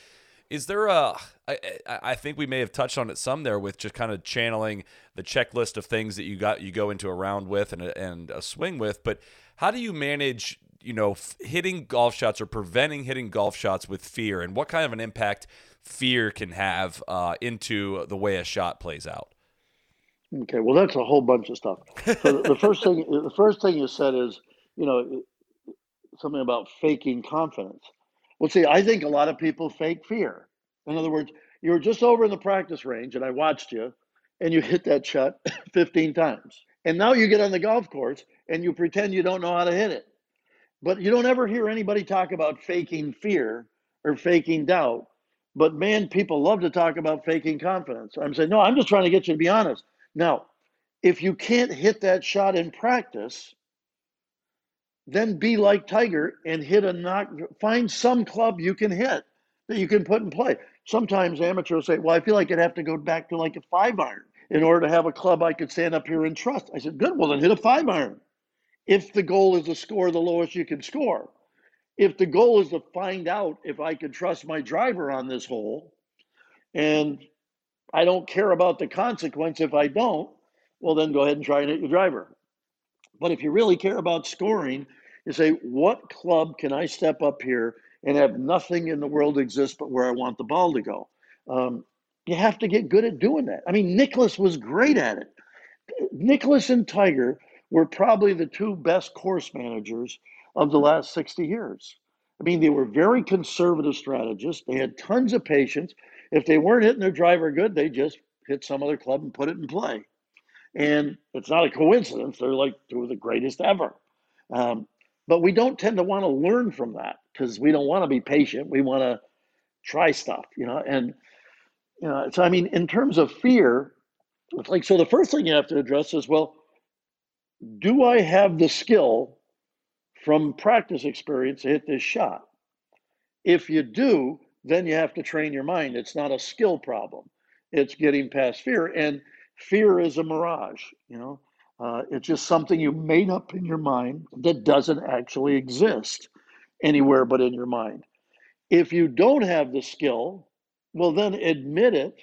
is there a? I, I think we may have touched on it some there with just kind of channeling the checklist of things that you got you go into a round with and a, and a swing with but how do you manage you know hitting golf shots or preventing hitting golf shots with fear and what kind of an impact fear can have uh, into the way a shot plays out
Okay, well, that's a whole bunch of stuff. So the first thing, the first thing you said is, you know, something about faking confidence. Well, see, I think a lot of people fake fear. In other words, you were just over in the practice range, and I watched you, and you hit that shot *laughs* 15 times, and now you get on the golf course and you pretend you don't know how to hit it. But you don't ever hear anybody talk about faking fear or faking doubt. But man, people love to talk about faking confidence. I'm saying, no, I'm just trying to get you to be honest. Now, if you can't hit that shot in practice, then be like Tiger and hit a knock. Find some club you can hit that you can put in play. Sometimes amateurs say, Well, I feel like I'd have to go back to like a five iron in order to have a club I could stand up here and trust. I said, Good, well, then hit a five iron. If the goal is to score the lowest you can score, if the goal is to find out if I can trust my driver on this hole and I don't care about the consequence if I don't, well, then go ahead and try and hit your driver. But if you really care about scoring, you say, what club can I step up here and have nothing in the world exist but where I want the ball to go? Um, you have to get good at doing that. I mean, Nicklaus was great at it. Nicklaus and Tiger were probably the two best course managers of the last 60 years. I mean, they were very conservative strategists. They had tons of patience. If they weren't hitting their driver good, they just hit some other club and put it in play. And it's not a coincidence. They're like two of the greatest ever. Um, but we don't tend to want to learn from that because we don't want to be patient. We want to try stuff, you know. And you know, so I mean, in terms of fear, it's like so. The first thing you have to address is, well, do I have the skill from practice experience to hit this shot? If you do, then you have to train your mind. It's not a skill problem. It's getting past fear, and fear is a mirage. You know, uh, it's just something you made up in your mind that doesn't actually exist anywhere but in your mind. If you don't have the skill, well, then admit it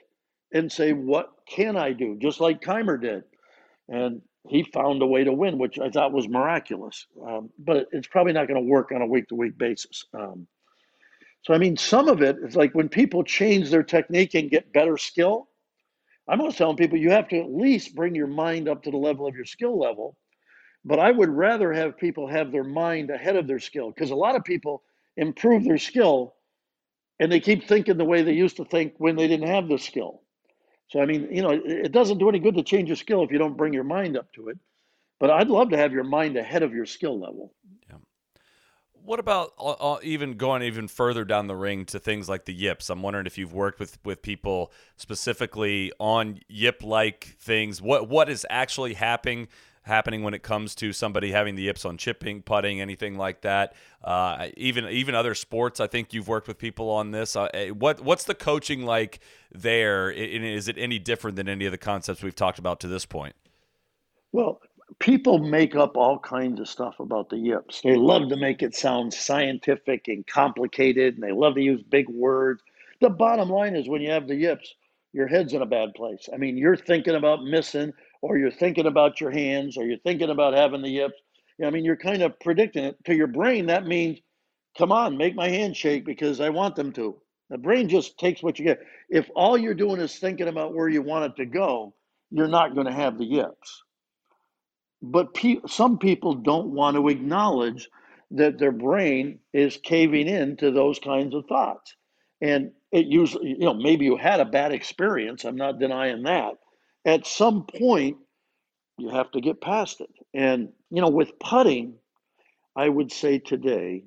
and say, What can I do? Just like Kaymer did. And he found a way to win, which I thought was miraculous. Um, but it's probably not going to work on a week to week basis. Um, so, I mean, some of it is like when people change their technique and get better skill, I'm always telling people you have to at least bring your mind up to the level of your skill level. But I would rather have people have their mind ahead of their skill because a lot of people improve their skill and they keep thinking the way they used to think when they didn't have the skill. So, I mean, you know, it doesn't do any good to change your skill if you don't bring your mind up to it. But I'd love to have your mind ahead of your skill level.
What about uh, uh, even going even further down the ring to things like the yips? I'm wondering if you've worked with, with people specifically on yip like things. What what is actually happening happening when it comes to somebody having the yips on chipping, putting, anything like that. Uh, even even other sports, I think you've worked with people on this. Uh, eh, what what's the coaching like there? Is it any different than any of the concepts we've talked about to this point?
Well, people make up all kinds of stuff about the yips. They love to make it sound scientific and complicated, and they love to use big words. The bottom line is when you have the yips, your head's in a bad place. I mean, you're thinking about missing or you're thinking about your hands, or you're thinking about having the yips. I mean, you're kind of predicting it to your brain. That means, come on, make my hands shake because I want them to. The brain just takes what you get. If all you're doing is thinking about where you want it to go, you're not going to have the yips. But pe- some people don't want to acknowledge that their brain is caving in to those kinds of thoughts. And it usually, you know, maybe you had a bad experience. I'm not denying that at some point you have to get past it. And you know, with putting, I would say today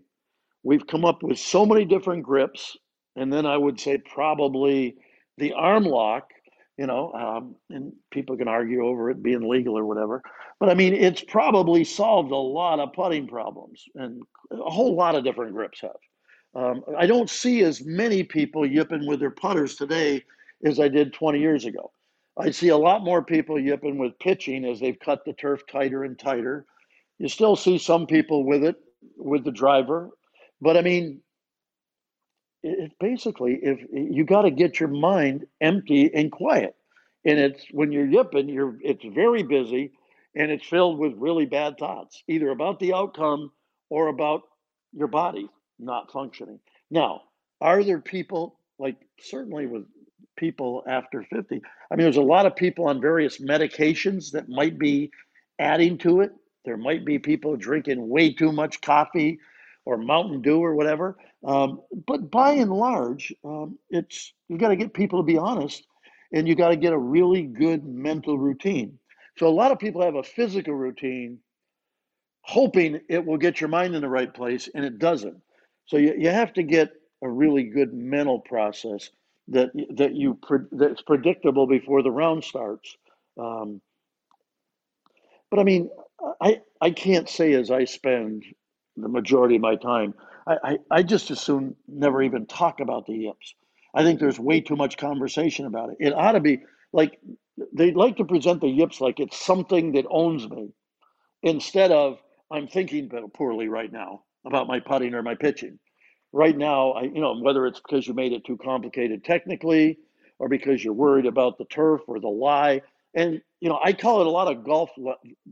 we've come up with so many different grips, and then I would say probably the arm lock. You know, um, and people can argue over it being legal or whatever, but I mean, it's probably solved a lot of putting problems, and a whole lot of different grips have. Um, I don't see as many people yipping with their putters today as I did 20 years ago. I see a lot more people yipping with pitching as they've cut the turf tighter and tighter. You still see some people with it, with the driver. But I mean, it, basically, if you got to get your mind empty and quiet. And it's when you're yipping, you're it's very busy and it's filled with really bad thoughts, either about the outcome or about your body not functioning. Now, are there people like certainly with people after 50. I mean, there's a lot of people on various medications that might be adding to it. There might be people drinking way too much coffee or Mountain Dew or whatever. Um, but by and large, um, it's you got to get people to be honest, and you got to get a really good mental routine. So a lot of people have a physical routine, hoping it will get your mind in the right place, and it doesn't. So you, you have to get a really good mental process that that you that's predictable before the round starts. Um, but I mean, I I can't say as I spend the majority of my time. I, I, I just as soon never even talk about the yips. I think there's way too much conversation about it. It ought to be like they like to present the yips like it's something that owns me, instead of I'm thinking poorly right now about my putting or my pitching right now, I, you know, whether it's because you made it too complicated technically or because you're worried about the turf or the lie. And, you know, I call it a lot of golf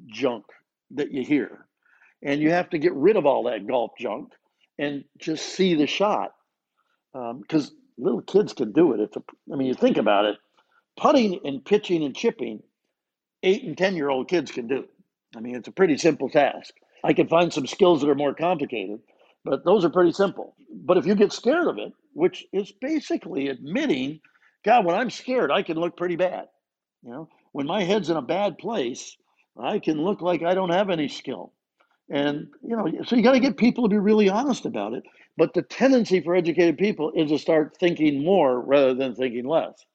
junk that you hear. And you have to get rid of all that golf junk and just see the shot. Because um, little kids can do it. It's a, I mean, you think about it, putting and pitching and chipping, eight and 10 year old kids can do. I mean, it's a pretty simple task. I can find some skills that are more complicated, but those are pretty simple. But if you get scared of it, which is basically admitting, God, when I'm scared, I can look pretty bad. You know, when my head's in a bad place, I can look like I don't have any skill. And, you know, so you got to get people to be really honest about it. But the tendency for educated people is to start thinking more rather than thinking less.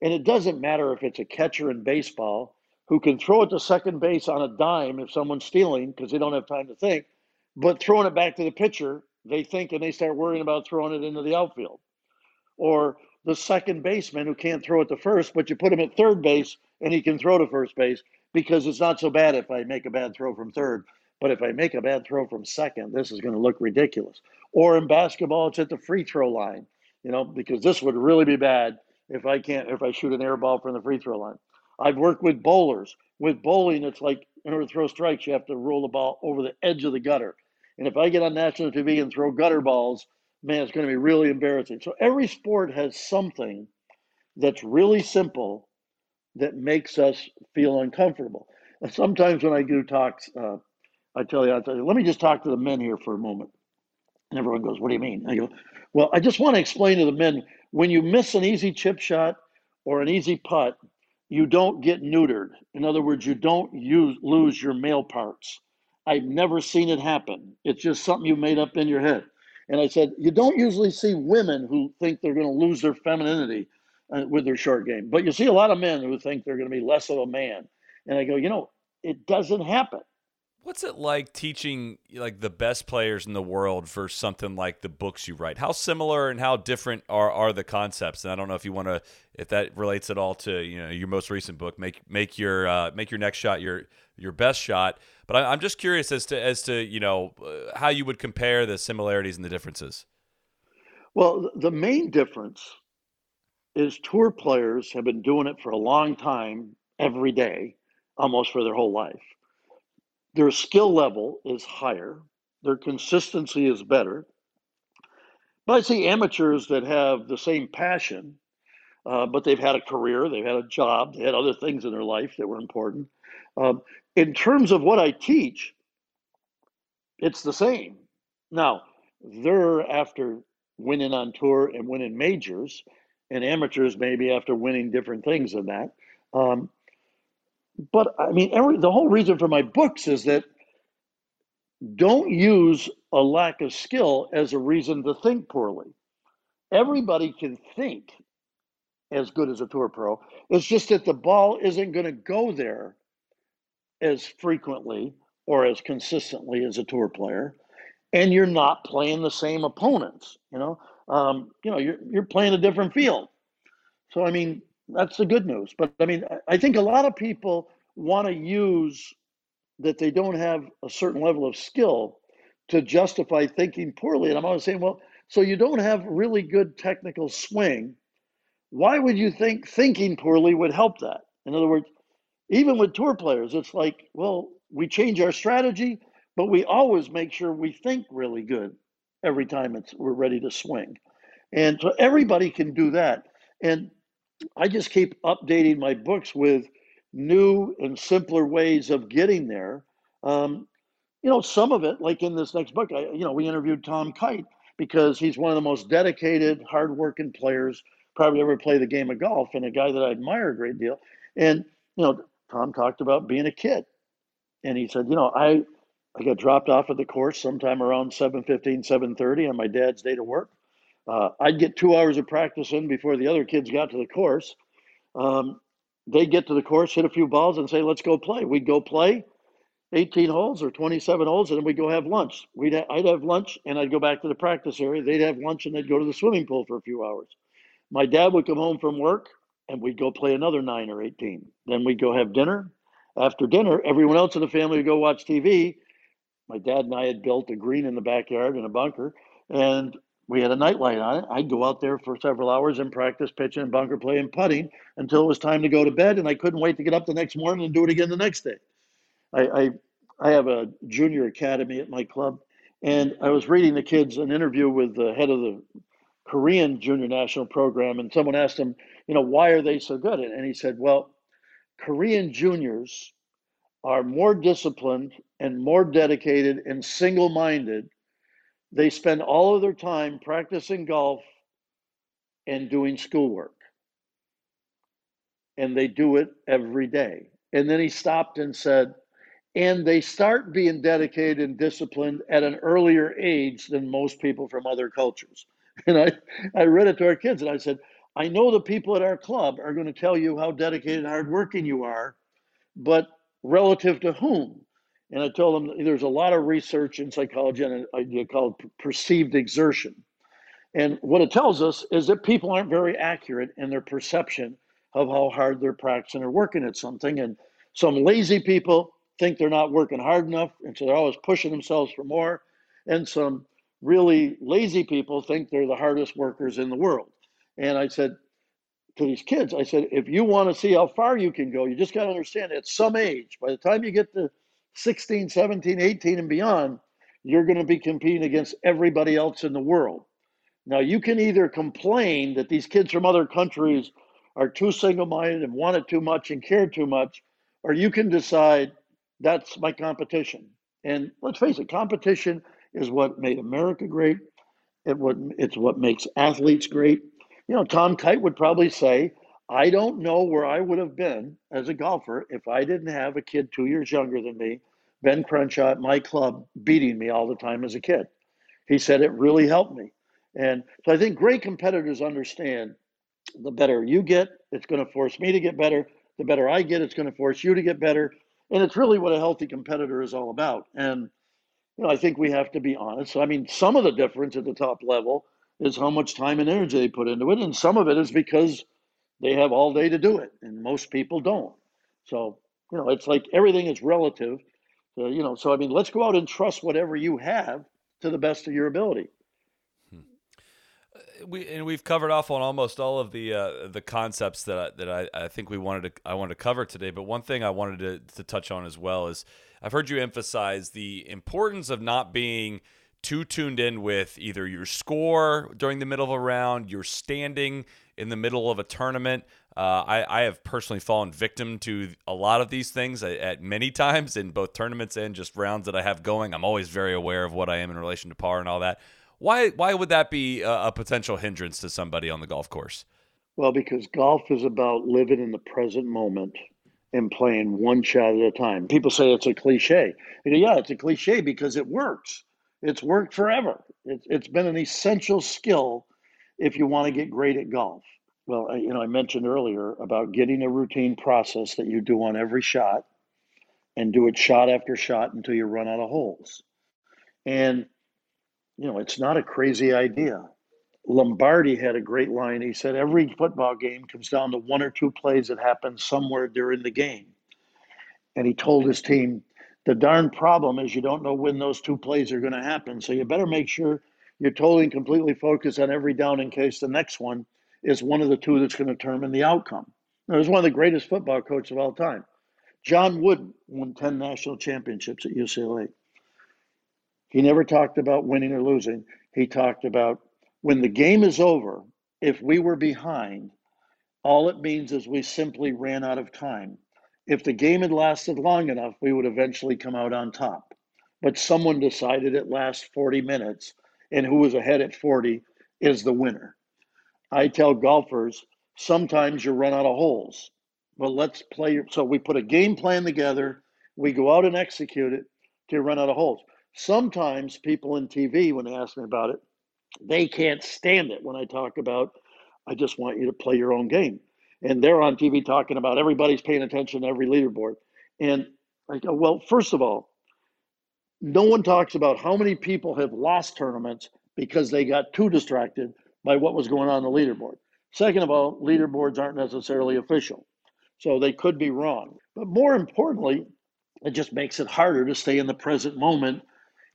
And it doesn't matter if it's a catcher in baseball who can throw it to second base on a dime if someone's stealing because they don't have time to think, but throwing it back to the pitcher, they think and they start worrying about throwing it into the outfield. Or the second baseman who can't throw it to first, but you put him at third base and he can throw to first base because it's not so bad if I make a bad throw from third. But if I make a bad throw from second, this is going to look ridiculous. Or in basketball, it's at the free throw line, you know, because this would really be bad if I can't if I shoot an air ball from the free throw line. I've worked with bowlers. With bowling, it's like in order to throw strikes, you have to roll the ball over the edge of the gutter. And if I get on national TV and throw gutter balls, man, it's going to be really embarrassing. So every sport has something that's really simple that makes us feel uncomfortable. And sometimes when I do talks, uh, I tell you, I tell you, let me just talk to the men here for a moment. And everyone goes, What do you mean? I go, Well, I just want to explain to the men when you miss an easy chip shot or an easy putt, you don't get neutered. In other words, you don't use, lose your male parts. I've never seen it happen. It's just something you made up in your head. And I said, You don't usually see women who think they're going to lose their femininity uh, with their short game, but you see a lot of men who think they're going to be less of a man. And I go, You know, it doesn't happen.
What's it like teaching like the best players in the world for something like the books you write? How similar and how different are, are the concepts? And I don't know if you want to if that relates at all to you know your most recent book, make make your uh, make your next shot your your best shot. But I, am just curious as to as to you know uh, how you would compare the similarities and the differences.
Well, the main difference is tour players have been doing it for a long time, every day, almost for their whole life their skill level is higher, their consistency is better. But I see amateurs that have the same passion, uh, but they've had a career, they've had a job, they had other things in their life that were important. Um, in terms of what I teach, it's the same. Now, they're after winning on tour and winning majors, and amateurs maybe after winning different things than that. Um, but I mean, every, the whole reason for my books is that don't use a lack of skill as a reason to think poorly. Everybody can think as good as a tour pro. It's just that the ball isn't going to go there as frequently or as consistently as a tour player, and you're not playing the same opponents. You know, um, you know, you're you're playing a different field. So I mean, that's the good news. But I mean, I think a lot of people want to use that they don't have a certain level of skill to justify thinking poorly. And I'm always saying, well, so you don't have really good technical swing. Why would you think thinking poorly would help that? In other words, even with tour players, it's like, well, we change our strategy, but we always make sure we think really good every time it's we're ready to swing. And so everybody can do that. And I just keep updating my books with new and simpler ways of getting there. Um, you know, some of it, like in this next book, I, you know, we interviewed Tom Kite because he's one of the most dedicated, hardworking players probably ever play the game of golf, and a guy that I admire a great deal. And you know, Tom talked about being a kid, and he said, you know, I I got dropped off at the course sometime around 7.15, 7.30 on my dad's day to work. Uh, I'd get two hours of practice in before the other kids got to the course. Um, they'd get to the course, hit a few balls, and say, "Let's go play." We'd go play 18 holes or 27 holes, and then we'd go have lunch. We'd ha- I'd have lunch, and I'd go back to the practice area. They'd have lunch, and they'd go to the swimming pool for a few hours. My dad would come home from work, and we'd go play another nine or 18. Then we'd go have dinner. After dinner, everyone else in the family would go watch TV. My dad and I had built a green in the backyard and a bunker, and we had a nightlight on it. I'd go out there for several hours and practice pitching and bunker play and putting until it was time to go to bed, and I couldn't wait to get up the next morning and do it again the next day. I, I, I have a junior academy at my club, and I was reading the kids an interview with the head of the Korean junior national program, and someone asked him, you know, why are they so good? And he said, well, Korean juniors are more disciplined and more dedicated and single minded. They spend all of their time practicing golf and doing schoolwork. And they do it every day. And then he stopped and said, and they start being dedicated and disciplined at an earlier age than most people from other cultures. *laughs* And I, I read it to our kids and I said, I know the people at our club are going to tell you how dedicated and hardworking you are, but relative to whom? And I told them there's a lot of research in psychology on an idea called perceived exertion. And what it tells us is that people aren't very accurate in their perception of how hard they're practicing or working at something. And some lazy people think they're not working hard enough, and so they're always pushing themselves for more. And some really lazy people think they're the hardest workers in the world. And I said to these kids, I said, if you want to see how far you can go, you just got to understand at some age, by the time you get to 16, 17, 18, and beyond, you're going to be competing against everybody else in the world. Now, you can either complain that these kids from other countries are too single minded and want it too much and care too much, or you can decide that's my competition. And let's face it, competition is what made America great. It what it's what makes athletes great. You know, Tom Kite would probably say, I don't know where I would have been as a golfer if I didn't have a kid two years younger than me, Ben Crenshaw at my club, beating me all the time as a kid. He said it really helped me. And so I think great competitors understand the better you get, it's going to force me to get better. The better I get, it's going to force you to get better. And it's really what a healthy competitor is all about. And you know, I think we have to be honest. I mean, some of the difference at the top level is how much time and energy they put into it, and some of it is because they have all day to do it, and most people don't. So, you know, it's like everything is relative. So, you know, so I mean, let's go out and trust whatever you have to the best of your ability
we and we've covered off on almost all of the uh, the concepts that I, that I, I think we wanted to I wanted to cover today. But one thing I wanted to, to touch on as well is I've heard you emphasize the importance of not being too tuned in with either your score during the middle of a round, your standing in the middle of a tournament. Uh, I, I have personally fallen victim to a lot of these things at, at, many times in both tournaments and just rounds that I have going. I'm always very aware of what I am in relation to par and all that. Why why would that be a, a potential hindrance to somebody on the golf course?
Well, because golf is about living in the present moment and playing one shot at a time. People say it's a cliche. Know, yeah, it's a cliche because it works. It's worked forever. It's, it's been an essential skill if you want to get great at golf. Well, I, you know, I mentioned earlier about getting a routine process that you do on every shot and do it shot after shot until you run out of holes. And you know, it's not a crazy idea. Lombardi had a great line. He said, Every football game comes down to one or two plays that happen somewhere during the game. And he told his team, The darn problem is you don't know when those two plays are going to happen. So you better make sure you're totally and completely focused on every down in case the next one is one of the two that's going to determine the outcome. Now, he's one of the greatest football coaches of all time. John Wooden won 10 national championships at UCLA. He never talked about winning or losing. He talked about when the game is over, if we were behind, all it means is we simply ran out of time. If the game had lasted long enough, we would eventually come out on top. But someone decided it lasts 40 minutes, and who was ahead at 40 is the winner. I tell golfers sometimes you run out of holes, but let's play. So we put a game plan together, we go out and execute it to run out of holes. Sometimes people in TV, when they ask me about it, they can't stand it when I talk about, I just want you to play your own game. And they're on TV talking about everybody's paying attention to every leaderboard. And I go, well, first of all, no one talks about how many people have lost tournaments because they got too distracted by what was going on the leaderboard. Second of all, leaderboards aren't necessarily official, so they could be wrong. But more importantly, it just makes it harder to stay in the present moment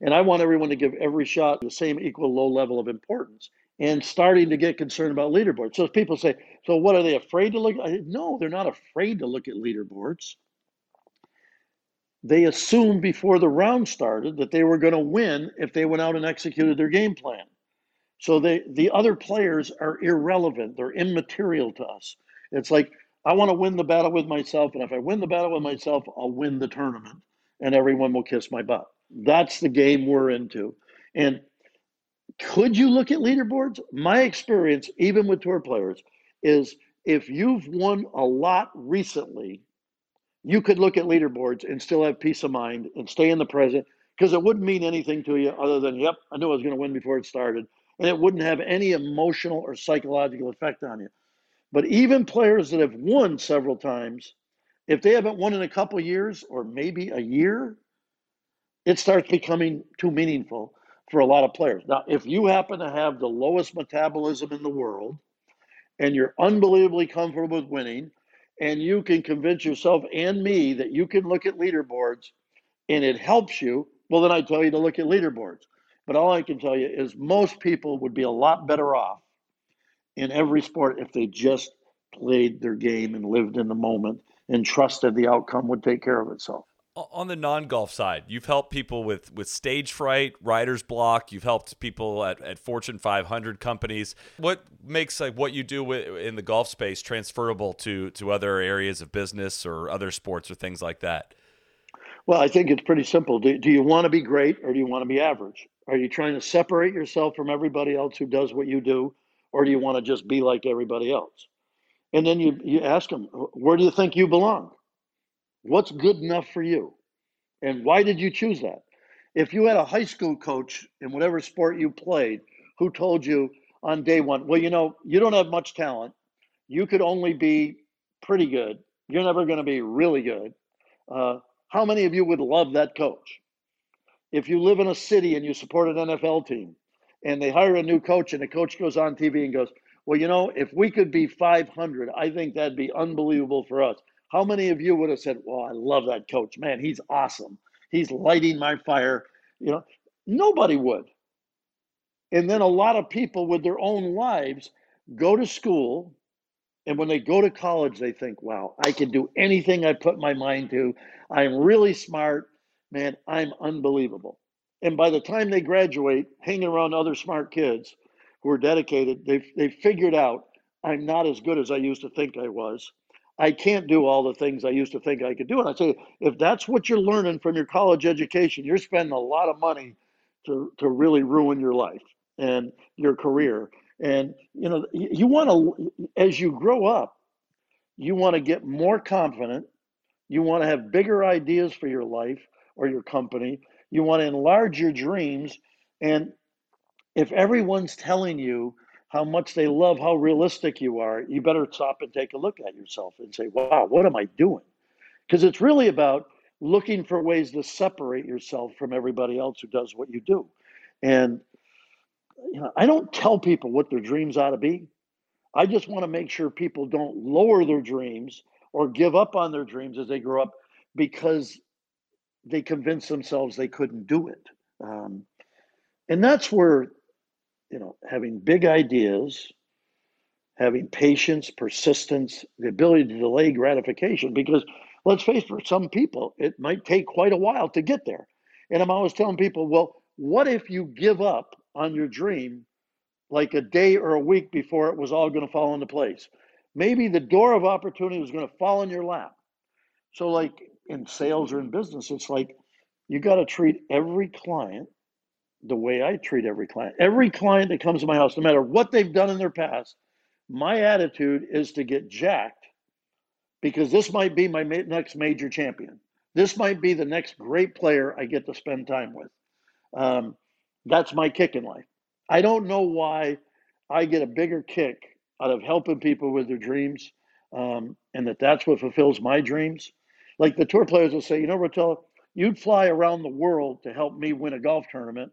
and I want everyone to give every shot the same equal low level of importance and starting to get concerned about leaderboards. So people say, so what are they afraid to look at? No, they're not afraid to look at leaderboards. They assumed before the round started that they were going to win if they went out and executed their game plan. So they, the other players are irrelevant. They're immaterial to us. It's like I want to win the battle with myself. And if I win the battle with myself, I'll win the tournament and everyone will kiss my butt. That's the game we're into. And could you look at leaderboards? My experience, even with tour players, is if you've won a lot recently, you could look at leaderboards and still have peace of mind and stay in the present because it wouldn't mean anything to you other than, yep, I knew I was going to win before it started. And it wouldn't have any emotional or psychological effect on you. But even players that have won several times, if they haven't won in a couple years or maybe a year, it starts becoming too meaningful for a lot of players. Now, if you happen to have the lowest metabolism in the world and you're unbelievably comfortable with winning, and you can convince yourself and me that you can look at leaderboards and it helps you, well, then I tell you to look at leaderboards. But all I can tell you is most people would be a lot better off in every sport if they just played their game and lived in the moment and trusted the outcome would take care of itself
on the non-golf side you've helped people with with stage fright writer's block you've helped people at, at fortune 500 companies. What makes like what you do in the golf space transferable to to other areas of business or other sports or things like that?
Well i think it's pretty simple. Do, do you want to be great or do you want to be average? Are you trying to separate yourself from everybody else who does what you do or do you want to just be like everybody else? And then you you ask them where do you think you belong What's good enough for you? And why did you choose that? If you had a high school coach in whatever sport you played who told you on day one, well, you know, you don't have much talent, you could only be pretty good, you're never going to be really good. Uh, how many of you would love that coach? If you live in a city and you support an NFL team and they hire a new coach and the coach goes on TV and goes, well, you know, if we could be 500, I think that'd be unbelievable for us. How many of you would have said, "Well, I love that coach. Man, he's awesome. He's lighting my fire." You know, nobody would. And then a lot of people with their own lives go to school and when they go to college they think, "Wow, I can do anything I put my mind to. I'm really smart. Man, I'm unbelievable." And by the time they graduate, hanging around other smart kids who are dedicated, they've, they've figured out I'm not as good as I used to think I was. I can't do all the things I used to think I could do. And I say, if that's what you're learning from your college education, you're spending a lot of money to, to really ruin your life and your career. And, you know, you, you want to, as you grow up, you want to get more confident. You want to have bigger ideas for your life or your company. You want to enlarge your dreams. And if everyone's telling you, how much they love how realistic you are, you better stop and take a look at yourself and say, wow, what am I doing? Because it's really about looking for ways to separate yourself from everybody else who does what you do. And you know, I don't tell people what their dreams ought to be. I just want to make sure people don't lower their dreams or give up on their dreams as they grow up because they convince themselves they couldn't do it. Um, and that's where you know, having big ideas, having patience, persistence, the ability to delay gratification. Because let's face it, for some people, it might take quite a while to get there. And I'm always telling people, well, what if you give up on your dream like a day or a week before it was all going to fall into place? Maybe the door of opportunity was going to fall in your lap. So, like in sales or in business, it's like you got to treat every client the way I treat every client. Every client that comes to my house, no matter what they've done in their past, my attitude is to get jacked because this might be my next major champion. This might be the next great player I get to spend time with. Um, that's my kick in life. I don't know why I get a bigger kick out of helping people with their dreams um, and that that's what fulfills my dreams. Like the tour players will say, you know, Rotella, you'd fly around the world to help me win a golf tournament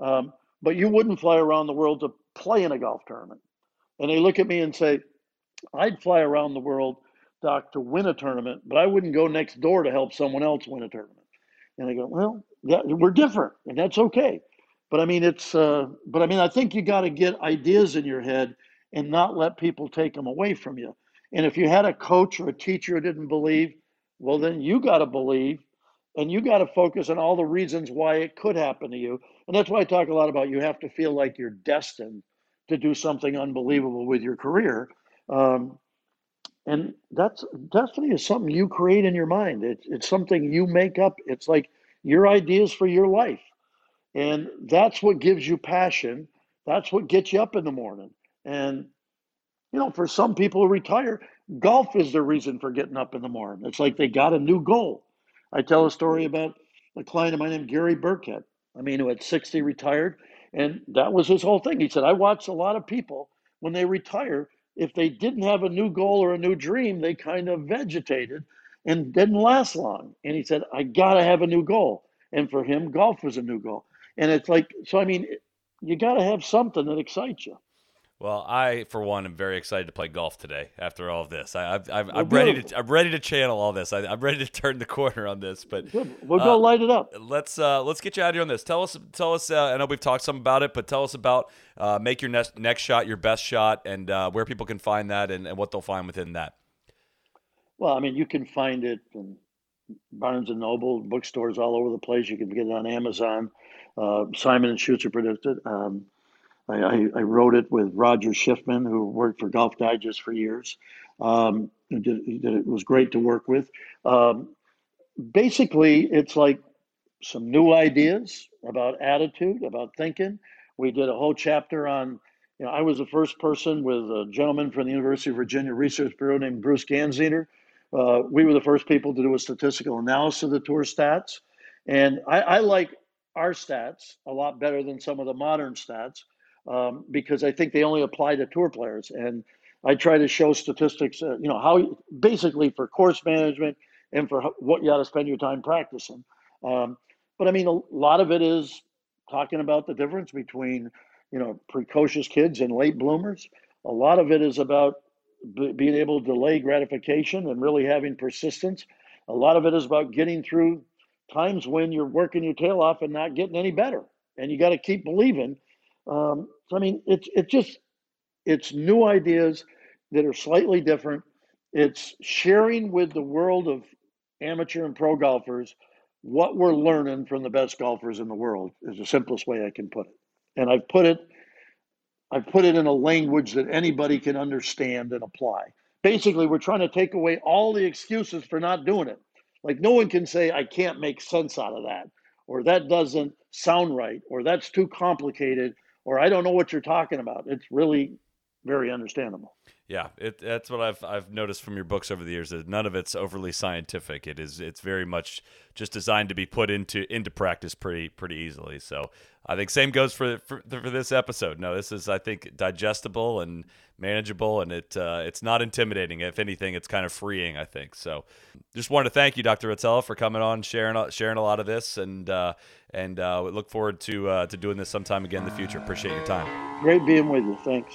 um, but you wouldn't fly around the world to play in a golf tournament. And they look at me and say, I'd fly around the world, Doc, to win a tournament, but I wouldn't go next door to help someone else win a tournament. And I go, well, that, we're different, and that's okay. But I mean, it's, uh, but I mean, I think you got to get ideas in your head and not let people take them away from you. And if you had a coach or a teacher who didn't believe, well, then you got to believe and you got to focus on all the reasons why it could happen to you. And that's why I talk a lot about you have to feel like you're destined to do something unbelievable with your career. Um, And that's destiny is something you create in your mind. It's it's something you make up. It's like your ideas for your life. And that's what gives you passion. That's what gets you up in the morning. And you know, for some people who retire, golf is their reason for getting up in the morning. It's like they got a new goal. I tell a story mm-hmm. about a client of mine named Gary Burkett. I mean, who at 60 retired, and that was his whole thing. He said, I watch a lot of people when they retire, if they didn't have a new goal or a new dream, they kind of vegetated and didn't last long. And he said, I got to have a new goal. And for him, golf was a new goal. And it's like, so I mean, you got to have something that excites you.
Well, I for one am very excited to play golf today. After all of this, I, am ready to I'm ready to channel all this. I, am ready to *laughs* turn the corner on this. But
we'll go uh, light it up.
Let's uh, let's get you out here on this. Tell us tell us. Uh, I know we've talked some about it, but tell us about uh, make your next next shot your best shot, and uh, where people can find that, and, and what they'll find within that.
Well, I mean, you can find it in Barnes and Noble, bookstores all over the place. You can get it on Amazon. Uh, Simon and Schuster produced it. Um, I, I, I, wrote it with Roger Schiffman, who worked for Golf Digest for years. Um, did, did, it was great to work with. Um, basically, it's like some new ideas about attitude, about thinking. We did a whole chapter on, you know, I was the first person with a gentleman from the University of Virginia Research Bureau named Bruce Gansneder. Uh, we were the first people to do a statistical analysis of the tour stats. And I, I like our stats a lot better than some of the modern stats um, because I think they only apply to tour players. And I try to show statistics, uh, you know, how basically for course management and for what you ought to spend your time practicing. Um, but I mean, a lot of it is talking about the difference between, you know, precocious kids and late bloomers. A lot of it is about b- being able to delay gratification and really having persistence. A lot of it is about getting through times when you're working your tail off and not getting any better. And you got to keep believing um, so I mean, it's it's just it's new ideas that are slightly different. It's sharing with the world of amateur and pro golfers what we're learning from the best golfers in the world is the simplest way I can put it. And I've put it I've put it in a language that anybody can understand and apply. Basically, we're trying to take away all the excuses for not doing it. Like no one can say I can't make sense out of that or that doesn't sound right or that's too complicated or I don't know what you're talking about. It's really very understandable.
Yeah, it, that's what I've I've noticed from your books over the years that none of it's overly scientific. It is it's very much just designed to be put into into practice pretty pretty easily. So I think same goes for for, for this episode. No, this is I think digestible and manageable, and it uh, it's not intimidating. If anything, it's kind of freeing. I think so. Just want to thank you, Dr. Rotella, for coming on, sharing sharing a lot of this, and uh, and uh, we look forward to uh, to doing this sometime again in the future. Appreciate your time.
Great being with you. Thanks.